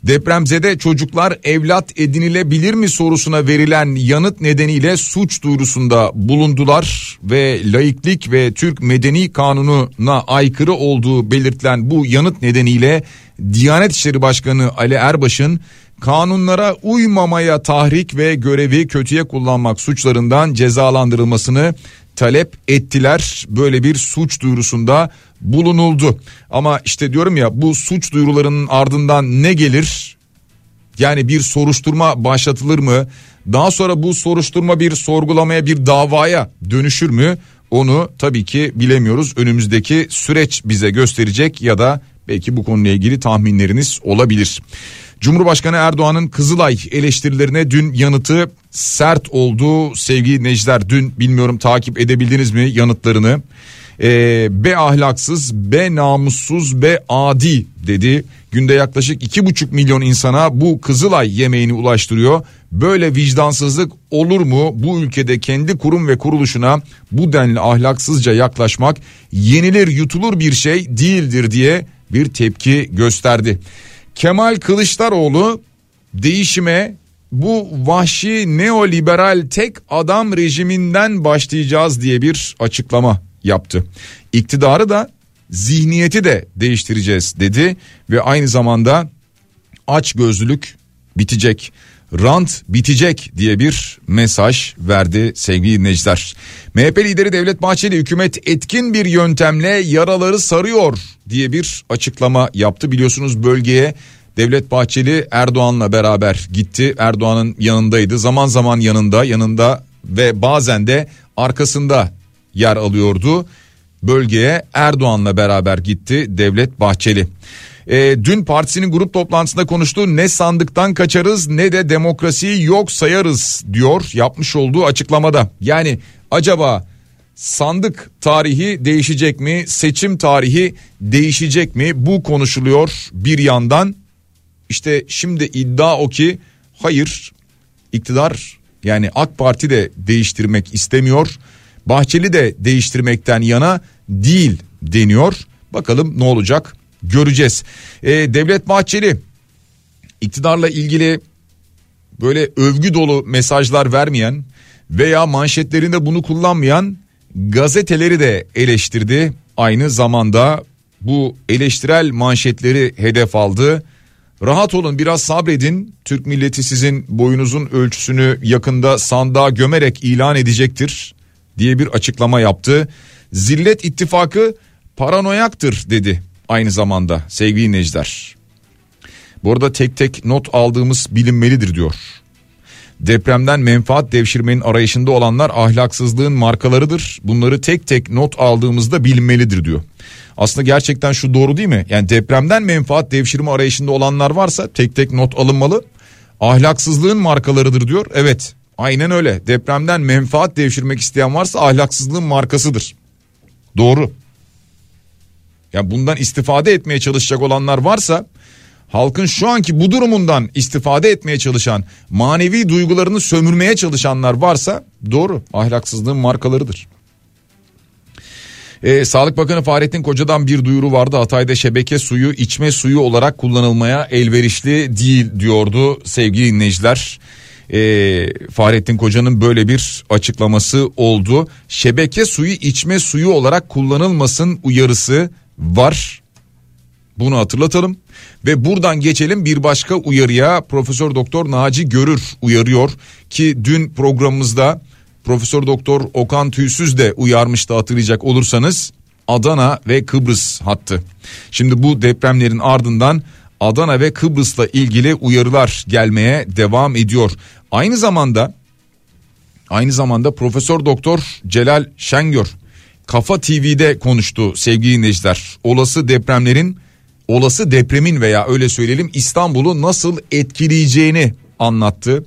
Depremzede çocuklar evlat edinilebilir mi sorusuna verilen yanıt nedeniyle suç duyurusunda bulundular ve laiklik ve Türk Medeni Kanunu'na aykırı olduğu belirtilen bu yanıt nedeniyle Diyanet İşleri Başkanı Ali Erbaş'ın kanunlara uymamaya tahrik ve görevi kötüye kullanmak suçlarından cezalandırılmasını talep ettiler. Böyle bir suç duyurusunda bulunuldu. Ama işte diyorum ya bu suç duyurularının ardından ne gelir? Yani bir soruşturma başlatılır mı? Daha sonra bu soruşturma bir sorgulamaya bir davaya dönüşür mü? Onu tabii ki bilemiyoruz. Önümüzdeki süreç bize gösterecek ya da belki bu konuyla ilgili tahminleriniz olabilir. Cumhurbaşkanı Erdoğan'ın Kızılay eleştirilerine dün yanıtı sert oldu sevgili Necder. Dün bilmiyorum takip edebildiniz mi yanıtlarını? Ee, be ahlaksız, be namussuz, be adi dedi. Günde yaklaşık iki buçuk milyon insana bu Kızılay yemeğini ulaştırıyor. Böyle vicdansızlık olur mu? Bu ülkede kendi kurum ve kuruluşuna bu denli ahlaksızca yaklaşmak yenilir yutulur bir şey değildir diye bir tepki gösterdi. Kemal Kılıçdaroğlu değişime bu vahşi neoliberal tek adam rejiminden başlayacağız diye bir açıklama yaptı. İktidarı da zihniyeti de değiştireceğiz dedi ve aynı zamanda aç gözlülük bitecek. Rant bitecek diye bir mesaj verdi sevgili dinleyiciler. MHP lideri Devlet Bahçeli hükümet etkin bir yöntemle yaraları sarıyor diye bir açıklama yaptı. Biliyorsunuz bölgeye Devlet Bahçeli Erdoğan'la beraber gitti. Erdoğan'ın yanındaydı. Zaman zaman yanında, yanında ve bazen de arkasında yer alıyordu. Bölgeye Erdoğan'la beraber gitti Devlet Bahçeli. E, dün partisinin grup toplantısında konuştu. Ne sandıktan kaçarız ne de demokrasiyi yok sayarız diyor yapmış olduğu açıklamada. Yani acaba sandık tarihi değişecek mi? Seçim tarihi değişecek mi? Bu konuşuluyor bir yandan. İşte şimdi iddia o ki hayır iktidar yani AK Parti de değiştirmek istemiyor. Bahçeli de değiştirmekten yana değil deniyor. Bakalım ne olacak göreceğiz. Ee, Devlet Bahçeli iktidarla ilgili böyle övgü dolu mesajlar vermeyen veya manşetlerinde bunu kullanmayan gazeteleri de eleştirdi. Aynı zamanda bu eleştirel manşetleri hedef aldı. Rahat olun biraz sabredin. Türk milleti sizin boyunuzun ölçüsünü yakında sandığa gömerek ilan edecektir diye bir açıklama yaptı. Zillet ittifakı paranoyaktır dedi. Aynı zamanda sevgili dinleyiciler. Bu arada tek tek not aldığımız bilinmelidir diyor. Depremden menfaat devşirmenin arayışında olanlar ahlaksızlığın markalarıdır. Bunları tek tek not aldığımızda bilinmelidir diyor. Aslında gerçekten şu doğru değil mi? Yani depremden menfaat devşirme arayışında olanlar varsa tek tek not alınmalı. Ahlaksızlığın markalarıdır diyor. Evet aynen öyle. Depremden menfaat devşirmek isteyen varsa ahlaksızlığın markasıdır. Doğru. Ya bundan istifade etmeye çalışacak olanlar varsa halkın şu anki bu durumundan istifade etmeye çalışan, manevi duygularını sömürmeye çalışanlar varsa doğru ahlaksızlığın markalarıdır. Ee, Sağlık Bakanı Fahrettin Koca'dan bir duyuru vardı. Hatay'da şebeke suyu içme suyu olarak kullanılmaya elverişli değil diyordu sevgili dinleyiciler. Ee, Fahrettin Koca'nın böyle bir açıklaması oldu. Şebeke suyu içme suyu olarak kullanılmasın uyarısı var. Bunu hatırlatalım ve buradan geçelim bir başka uyarıya Profesör Doktor Naci Görür uyarıyor ki dün programımızda Profesör Doktor Okan Tüysüz de uyarmıştı hatırlayacak olursanız Adana ve Kıbrıs hattı. Şimdi bu depremlerin ardından Adana ve Kıbrıs'la ilgili uyarılar gelmeye devam ediyor. Aynı zamanda aynı zamanda Profesör Doktor Celal Şengör Kafa TV'de konuştu sevgili dinleyiciler. Olası depremlerin olası depremin veya öyle söyleyelim İstanbul'u nasıl etkileyeceğini anlattı.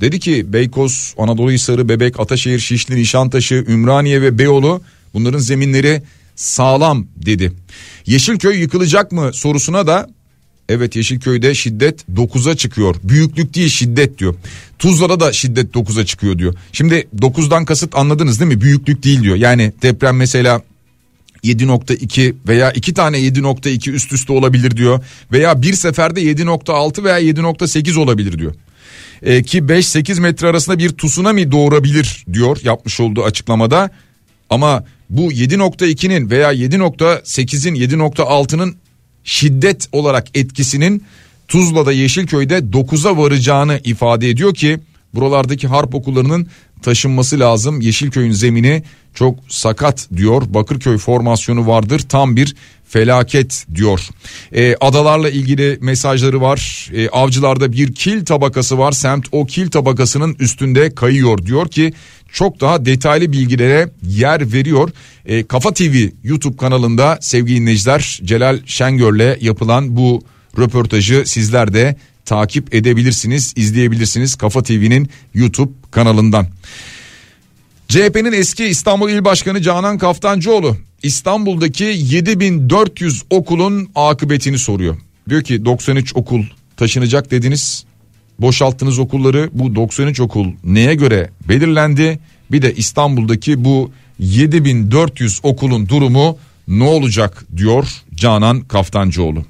Dedi ki Beykoz, Anadolu Hisarı, Bebek, Ataşehir, Şişli, Nişantaşı, Ümraniye ve Beyoğlu bunların zeminleri sağlam dedi. Yeşilköy yıkılacak mı sorusuna da evet Yeşilköy'de şiddet 9'a çıkıyor. Büyüklük değil şiddet diyor. Tuzla'da da şiddet 9'a çıkıyor diyor. Şimdi 9'dan kasıt anladınız değil mi? Büyüklük değil diyor. Yani deprem mesela 7.2 veya iki tane 7.2 üst üste olabilir diyor. Veya bir seferde 7.6 veya 7.8 olabilir diyor. E, ki 5-8 metre arasında bir tsunami doğurabilir diyor yapmış olduğu açıklamada. Ama bu 7.2'nin veya 7.8'in 7.6'nın şiddet olarak etkisinin Tuzla'da Yeşilköy'de 9'a varacağını ifade ediyor ki buralardaki harp okullarının taşınması lazım. Yeşilköy'ün zemini çok sakat diyor. Bakırköy formasyonu vardır tam bir felaket diyor. E, adalarla ilgili mesajları var. E, avcılarda bir kil tabakası var. Semt o kil tabakasının üstünde kayıyor diyor ki çok daha detaylı bilgilere yer veriyor. E, Kafa TV YouTube kanalında sevgili dinleyiciler Celal Şengör'le yapılan bu röportajı sizler de takip edebilirsiniz, izleyebilirsiniz Kafa TV'nin YouTube kanalından. CHP'nin eski İstanbul İl Başkanı Canan Kaftancıoğlu İstanbul'daki 7400 okulun akıbetini soruyor. Diyor ki 93 okul taşınacak dediniz. Boşalttınız okulları. Bu 93 okul neye göre belirlendi? Bir de İstanbul'daki bu 7400 okulun durumu ne olacak diyor Canan Kaftancıoğlu.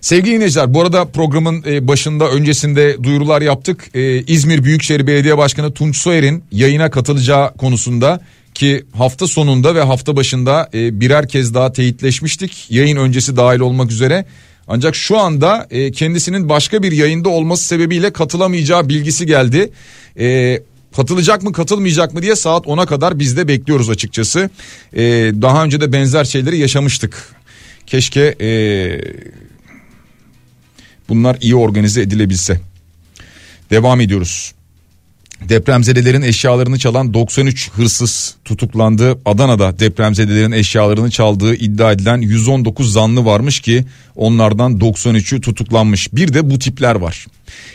Sevgili dinleyiciler bu arada programın e, başında öncesinde duyurular yaptık. E, İzmir Büyükşehir Belediye Başkanı Tunç Soyer'in yayına katılacağı konusunda ki hafta sonunda ve hafta başında e, birer kez daha teyitleşmiştik. Yayın öncesi dahil olmak üzere. Ancak şu anda kendisinin başka bir yayında olması sebebiyle katılamayacağı bilgisi geldi. Katılacak mı katılmayacak mı diye saat 10'a kadar biz de bekliyoruz açıkçası. daha önce de benzer şeyleri yaşamıştık. Keşke bunlar iyi organize edilebilse. Devam ediyoruz. Depremzedelerin eşyalarını çalan 93 hırsız tutuklandı. Adana'da depremzedelerin eşyalarını çaldığı iddia edilen 119 zanlı varmış ki onlardan 93'ü tutuklanmış. Bir de bu tipler var.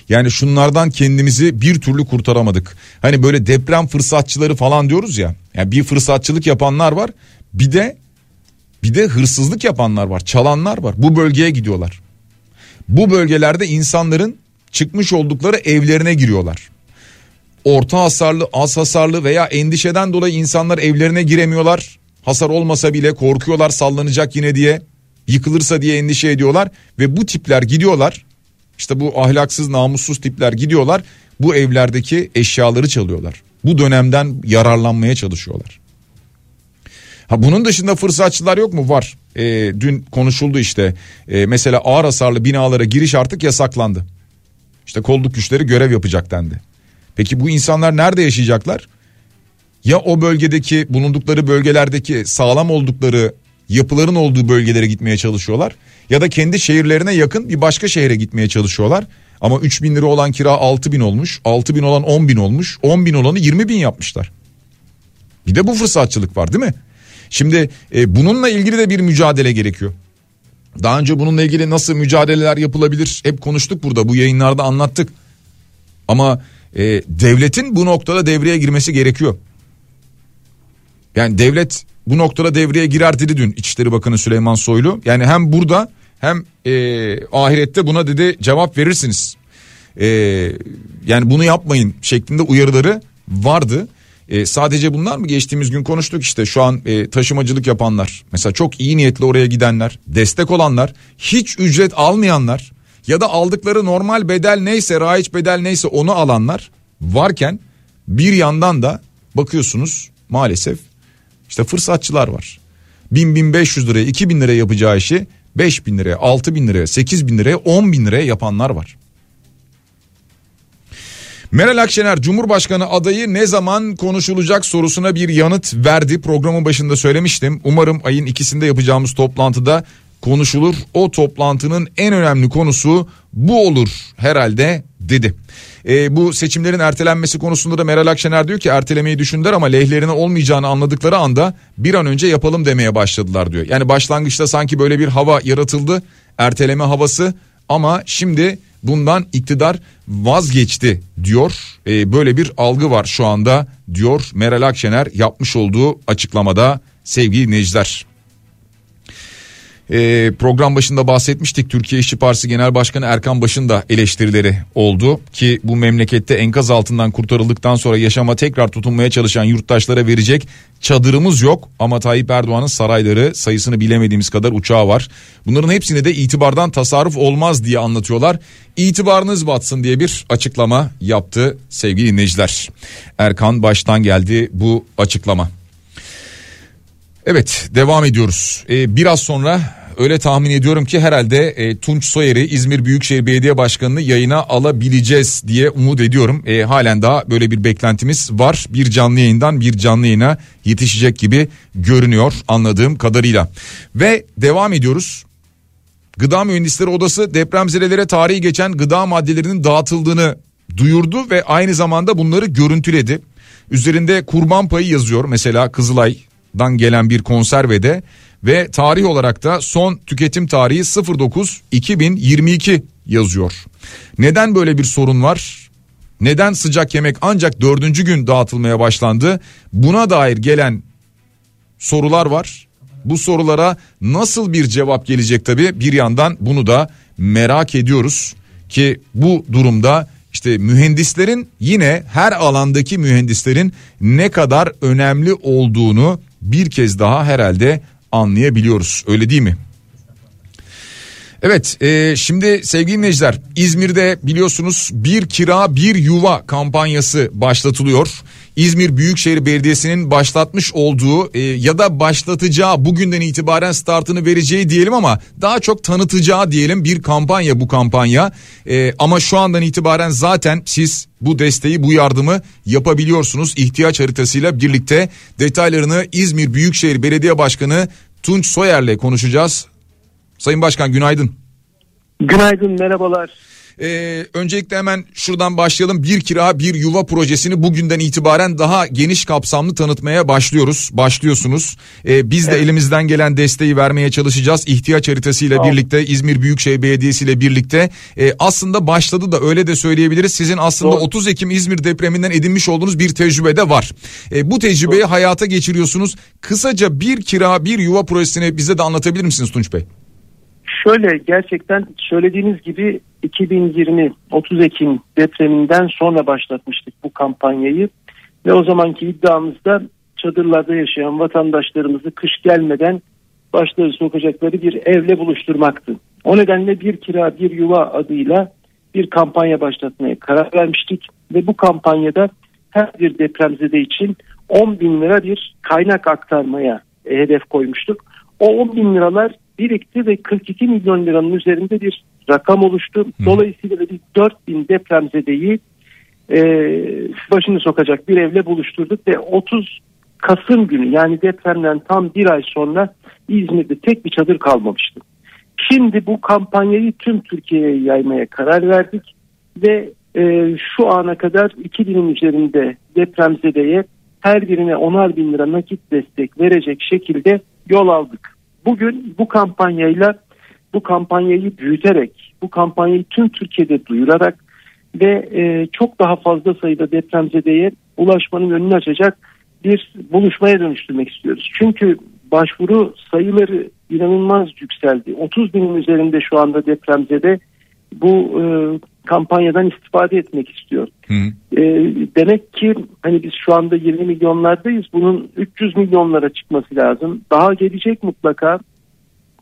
Yani şunlardan kendimizi bir türlü kurtaramadık. Hani böyle deprem fırsatçıları falan diyoruz ya. Yani bir fırsatçılık yapanlar var. Bir de bir de hırsızlık yapanlar var, çalanlar var. Bu bölgeye gidiyorlar. Bu bölgelerde insanların çıkmış oldukları evlerine giriyorlar. Orta hasarlı, az hasarlı veya endişeden dolayı insanlar evlerine giremiyorlar. Hasar olmasa bile korkuyorlar sallanacak yine diye. Yıkılırsa diye endişe ediyorlar ve bu tipler gidiyorlar. İşte bu ahlaksız, namussuz tipler gidiyorlar. Bu evlerdeki eşyaları çalıyorlar. Bu dönemden yararlanmaya çalışıyorlar. Ha bunun dışında fırsatçılar yok mu? Var. E, dün konuşuldu işte. E, mesela ağır hasarlı binalara giriş artık yasaklandı. İşte kolluk güçleri görev yapacak dendi. Peki bu insanlar nerede yaşayacaklar? Ya o bölgedeki bulundukları bölgelerdeki sağlam oldukları yapıların olduğu bölgelere gitmeye çalışıyorlar. Ya da kendi şehirlerine yakın bir başka şehre gitmeye çalışıyorlar. Ama 3 bin lira olan kira 6 bin olmuş. 6 bin olan 10 bin olmuş. 10 bin olanı 20 bin yapmışlar. Bir de bu fırsatçılık var değil mi? Şimdi e, bununla ilgili de bir mücadele gerekiyor. Daha önce bununla ilgili nasıl mücadeleler yapılabilir hep konuştuk burada bu yayınlarda anlattık. Ama e, devletin bu noktada devreye girmesi gerekiyor. Yani devlet bu noktada devreye girer dedi dün İçişleri Bakanı Süleyman Soylu. Yani hem burada hem e, ahirette buna dedi cevap verirsiniz. E, yani bunu yapmayın şeklinde uyarıları vardı. E, sadece bunlar mı geçtiğimiz gün konuştuk işte şu an e, taşımacılık yapanlar mesela çok iyi niyetli oraya gidenler destek olanlar hiç ücret almayanlar ya da aldıkları normal bedel neyse raiç bedel neyse onu alanlar varken bir yandan da bakıyorsunuz maalesef işte fırsatçılar var. 1000-1500 liraya 2000 liraya yapacağı işi 5000 liraya 6000 liraya 8000 liraya 10 bin liraya yapanlar var. Meral Akşener Cumhurbaşkanı adayı ne zaman konuşulacak sorusuna bir yanıt verdi. Programın başında söylemiştim. Umarım ayın ikisinde yapacağımız toplantıda konuşulur. O toplantının en önemli konusu bu olur herhalde dedi. E, bu seçimlerin ertelenmesi konusunda da Meral Akşener diyor ki ertelemeyi düşündüler ama lehlerine olmayacağını anladıkları anda bir an önce yapalım demeye başladılar diyor. Yani başlangıçta sanki böyle bir hava yaratıldı erteleme havası ama şimdi bundan iktidar vazgeçti diyor. E, böyle bir algı var şu anda diyor Meral Akşener yapmış olduğu açıklamada sevgili dinleyiciler. E, program başında bahsetmiştik Türkiye İşçi Partisi Genel Başkanı Erkan Baş'ın da eleştirileri oldu ki bu memlekette enkaz altından kurtarıldıktan sonra yaşama tekrar tutunmaya çalışan yurttaşlara verecek çadırımız yok ama Tayyip Erdoğan'ın sarayları sayısını bilemediğimiz kadar uçağı var. Bunların hepsine de itibardan tasarruf olmaz diye anlatıyorlar. İtibarınız batsın diye bir açıklama yaptı sevgili dinleyiciler. Erkan Baş'tan geldi bu açıklama. Evet devam ediyoruz. Ee, biraz sonra öyle tahmin ediyorum ki herhalde e, Tunç Soyer'i İzmir Büyükşehir Belediye Başkanı'nı yayına alabileceğiz diye umut ediyorum. E, halen daha böyle bir beklentimiz var. Bir canlı yayından bir canlı yayına yetişecek gibi görünüyor anladığım kadarıyla. Ve devam ediyoruz. Gıda Mühendisleri Odası depremzedelere tarihi geçen gıda maddelerinin dağıtıldığını duyurdu ve aynı zamanda bunları görüntüledi. Üzerinde kurban payı yazıyor mesela Kızılay dan gelen bir konservede ve tarih olarak da son tüketim tarihi 09 2022 yazıyor. Neden böyle bir sorun var? Neden sıcak yemek ancak dördüncü gün dağıtılmaya başlandı? Buna dair gelen sorular var. Bu sorulara nasıl bir cevap gelecek tabi bir yandan bunu da merak ediyoruz ki bu durumda işte mühendislerin yine her alandaki mühendislerin ne kadar önemli olduğunu bir kez daha herhalde anlayabiliyoruz öyle değil mi? Evet e, şimdi sevgili dinleyiciler İzmir'de biliyorsunuz bir kira bir yuva kampanyası başlatılıyor. İzmir Büyükşehir Belediyesi'nin başlatmış olduğu e, ya da başlatacağı bugünden itibaren startını vereceği diyelim ama daha çok tanıtacağı diyelim bir kampanya bu kampanya. E, ama şu andan itibaren zaten siz bu desteği bu yardımı yapabiliyorsunuz. ihtiyaç haritasıyla birlikte detaylarını İzmir Büyükşehir Belediye Başkanı Tunç Soyer'le konuşacağız. Sayın Başkan günaydın. Günaydın merhabalar. Ee, öncelikle hemen şuradan başlayalım. Bir kira bir yuva projesini bugünden itibaren daha geniş kapsamlı tanıtmaya başlıyoruz. Başlıyorsunuz. Ee, biz de evet. elimizden gelen desteği vermeye çalışacağız. İhtiyaç haritasıyla tamam. birlikte İzmir Büyükşehir Belediyesi ile birlikte e, aslında başladı da öyle de söyleyebiliriz. Sizin aslında Doğru. 30 Ekim İzmir depreminden edinmiş olduğunuz bir tecrübe de var. E, bu tecrübeyi Doğru. hayata geçiriyorsunuz. Kısaca bir kira bir yuva projesini bize de anlatabilir misiniz Tunç Bey? Şöyle gerçekten söylediğiniz gibi 2020 30 Ekim depreminden sonra başlatmıştık bu kampanyayı ve o zamanki iddiamızda çadırlarda yaşayan vatandaşlarımızı kış gelmeden başları sokacakları bir evle buluşturmaktı. O nedenle bir kira bir yuva adıyla bir kampanya başlatmaya karar vermiştik ve bu kampanyada her bir depremzede için 10 bin lira bir kaynak aktarmaya hedef koymuştuk. O 10 bin liralar birikti ve 42 milyon liranın üzerinde bir rakam oluştu. Dolayısıyla biz 4 bin depremzedeyi e, başını sokacak bir evle buluşturduk ve 30 Kasım günü yani depremden tam bir ay sonra İzmir'de tek bir çadır kalmamıştı. Şimdi bu kampanyayı tüm Türkiye'ye yaymaya karar verdik ve e, şu ana kadar 2000'in üzerinde depremzedeye her birine onar bin lira nakit destek verecek şekilde yol aldık. Bugün bu kampanyayla bu kampanyayı büyüterek bu kampanyayı tüm Türkiye'de duyurarak ve e, çok daha fazla sayıda depremzedeye ulaşmanın önünü açacak bir buluşmaya dönüştürmek istiyoruz. Çünkü başvuru sayıları inanılmaz yükseldi. 30 binin üzerinde şu anda depremzede bu e, kampanyadan istifade etmek istiyor. Hı. E, demek ki hani biz şu anda 20 milyonlardayız. Bunun 300 milyonlara çıkması lazım. Daha gelecek mutlaka.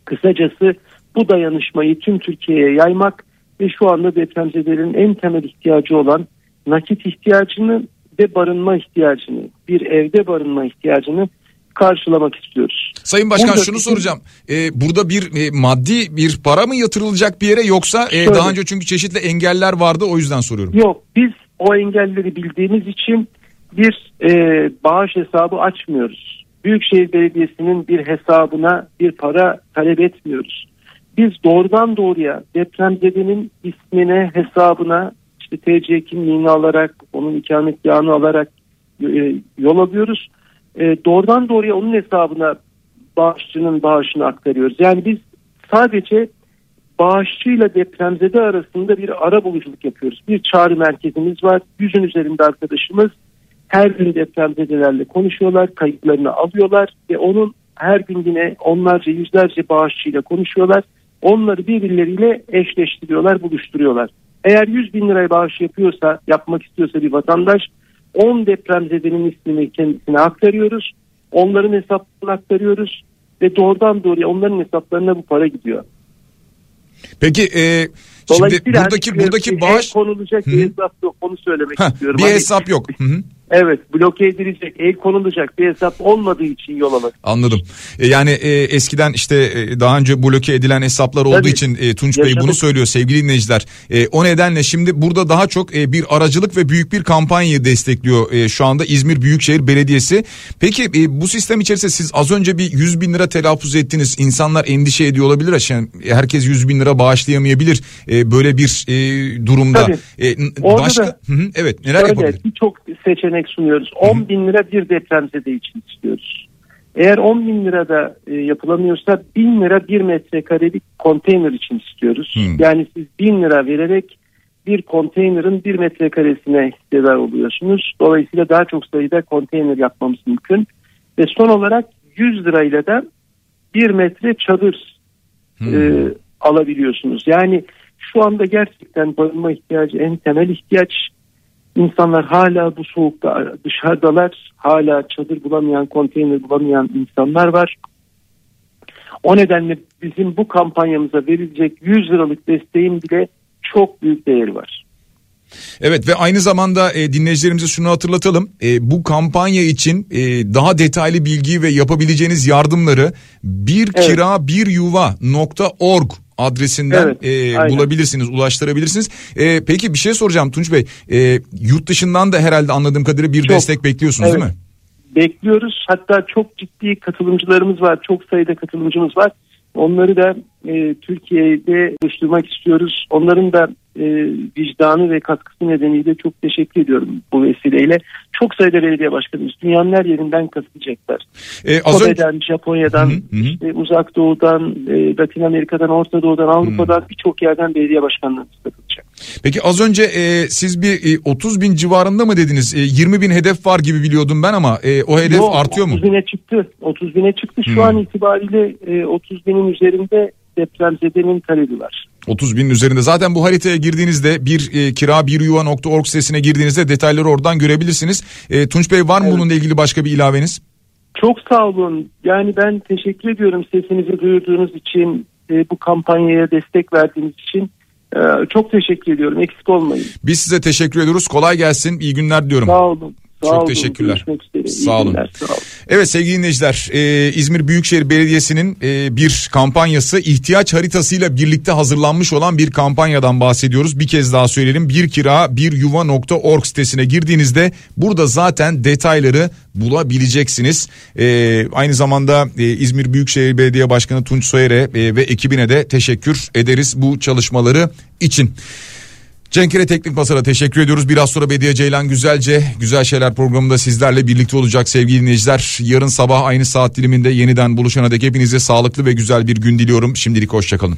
Kısacası bu dayanışmayı tüm Türkiye'ye yaymak ve şu anda depremzedelerin en temel ihtiyacı olan nakit ihtiyacını ve barınma ihtiyacını, bir evde barınma ihtiyacını karşılamak istiyoruz. Sayın Başkan burada, şunu soracağım. Ee, burada bir e, maddi bir para mı yatırılacak bir yere yoksa e, daha önce çünkü çeşitli engeller vardı o yüzden soruyorum. Yok biz o engelleri bildiğimiz için bir e, bağış hesabı açmıyoruz. Büyükşehir Belediyesi'nin bir hesabına bir para talep etmiyoruz. Biz doğrudan doğruya depremzedenin ismine, hesabına işte TC kimliğini alarak, onun ikametgahını alarak e, yol alıyoruz e, doğrudan doğruya onun hesabına bağışçının bağışını aktarıyoruz. Yani biz sadece bağışçıyla depremzede arasında bir ara buluculuk yapıyoruz. Bir çağrı merkezimiz var. Yüzün üzerinde arkadaşımız her gün depremzedelerle konuşuyorlar, kayıtlarını alıyorlar ve onun her gün yine onlarca yüzlerce bağışçıyla konuşuyorlar. Onları birbirleriyle eşleştiriyorlar, buluşturuyorlar. Eğer 100 bin liraya bağış yapıyorsa, yapmak istiyorsa bir vatandaş 10 depremzedenin ismini kendisine aktarıyoruz. Onların hesaplarına aktarıyoruz ve doğrudan doğruya onların hesaplarına bu para gidiyor. Peki e, şimdi buradaki buradaki bağış konulacak bir hesap yok onu söylemek Heh, istiyorum. Bir hani... hesap yok. Hı -hı. Evet bloke edilecek el konulacak bir hesap olmadığı için yol alır. Anladım. E, yani e, eskiden işte e, daha önce bloke edilen hesaplar olduğu Tabii, için e, Tunç yaşadık. Bey bunu söylüyor sevgili dinleyiciler. E, o nedenle şimdi burada daha çok e, bir aracılık ve büyük bir kampanyayı destekliyor e, şu anda İzmir Büyükşehir Belediyesi. Peki e, bu sistem içerisinde siz az önce bir 100 bin lira telaffuz ettiniz. İnsanlar endişe ediyor olabilir. Yani herkes 100 bin lira bağışlayamayabilir e, böyle bir e, durumda. Tabii. E, başka, da, hı hı, evet neler yapabilir? Birçok seçenek seçenek sunuyoruz. 10 bin lira bir depremzede için istiyoruz. Eğer 10 bin lirada e, yapılamıyorsa 1000 lira bir metrekarelik konteyner için istiyoruz. Hmm. Yani siz 1000 lira vererek bir konteynerin bir metrekaresine hissedar oluyorsunuz. Dolayısıyla daha çok sayıda konteyner yapmamız mümkün. Ve son olarak 100 lirayla da bir metre çadır hmm. e, alabiliyorsunuz. Yani şu anda gerçekten barınma ihtiyacı en temel ihtiyaç. İnsanlar hala bu soğukta dışarıdalar. Hala çadır bulamayan, konteyner bulamayan insanlar var. O nedenle bizim bu kampanyamıza verilecek 100 liralık desteğin bile çok büyük değeri var. Evet ve aynı zamanda e, dinleyicilerimize şunu hatırlatalım. E, bu kampanya için e, daha detaylı bilgi ve yapabileceğiniz yardımları bir adresinden evet, e, bulabilirsiniz, ulaştırabilirsiniz. E, peki bir şey soracağım Tunç Bey. E, yurt dışından da herhalde anladığım kadarıyla bir çok, destek bekliyorsunuz evet. değil mi? Bekliyoruz. Hatta çok ciddi katılımcılarımız var. Çok sayıda katılımcımız var. Onları da e, Türkiye'de oluşturmak istiyoruz. Onların da e, vicdanı ve katkısı nedeniyle çok teşekkür ediyorum bu vesileyle. Çok sayıda belediye başkanımız dünyanın her yerinden katılacaklar. E, Kore'den, önce... Japonya'dan, hı hı. Işte uzak doğudan, e, Latin Amerika'dan, Orta Doğu'dan, Avrupa'dan birçok yerden belediye başkanlarımız katılacak. Peki az önce e, siz bir e, 30 bin civarında mı dediniz? E, 20 bin hedef var gibi biliyordum ben ama e, o hedef Yok, artıyor 30 mu? 30 bine çıktı. 30 bine çıktı. Şu hmm. an itibariyle e, 30 binin üzerinde depremzedenin talebi var. 30 binin üzerinde. Zaten bu haritaya girdiğinizde bir e, kira bir yuva.org sitesine girdiğinizde detayları oradan görebilirsiniz. E, Tunç Bey var mı evet. bununla ilgili başka bir ilaveniz? Çok sağ olun. Yani ben teşekkür ediyorum sesinizi duyurduğunuz için, e, bu kampanyaya destek verdiğiniz için. E, çok teşekkür ediyorum. Eksik olmayın. Biz size teşekkür ediyoruz. Kolay gelsin. İyi günler diliyorum. Sağ olun. Sağ Çok olun, teşekkürler. Sağ olun. günler, sağ olun. Evet sevgili dinleyiciler e, İzmir Büyükşehir Belediyesi'nin e, bir kampanyası ihtiyaç haritasıyla birlikte hazırlanmış olan bir kampanyadan bahsediyoruz. Bir kez daha söyleyelim bir kira bir yuva.org sitesine girdiğinizde burada zaten detayları bulabileceksiniz. E, aynı zamanda e, İzmir Büyükşehir Belediye Başkanı Tunç Soyer'e e, ve ekibine de teşekkür ederiz bu çalışmaları için. Cenkere Teknik Masa'da teşekkür ediyoruz. Biraz sonra Bediye Ceylan Güzelce Güzel Şeyler programında sizlerle birlikte olacak sevgili dinleyiciler. Yarın sabah aynı saat diliminde yeniden buluşana dek hepinize sağlıklı ve güzel bir gün diliyorum. Şimdilik hoşçakalın.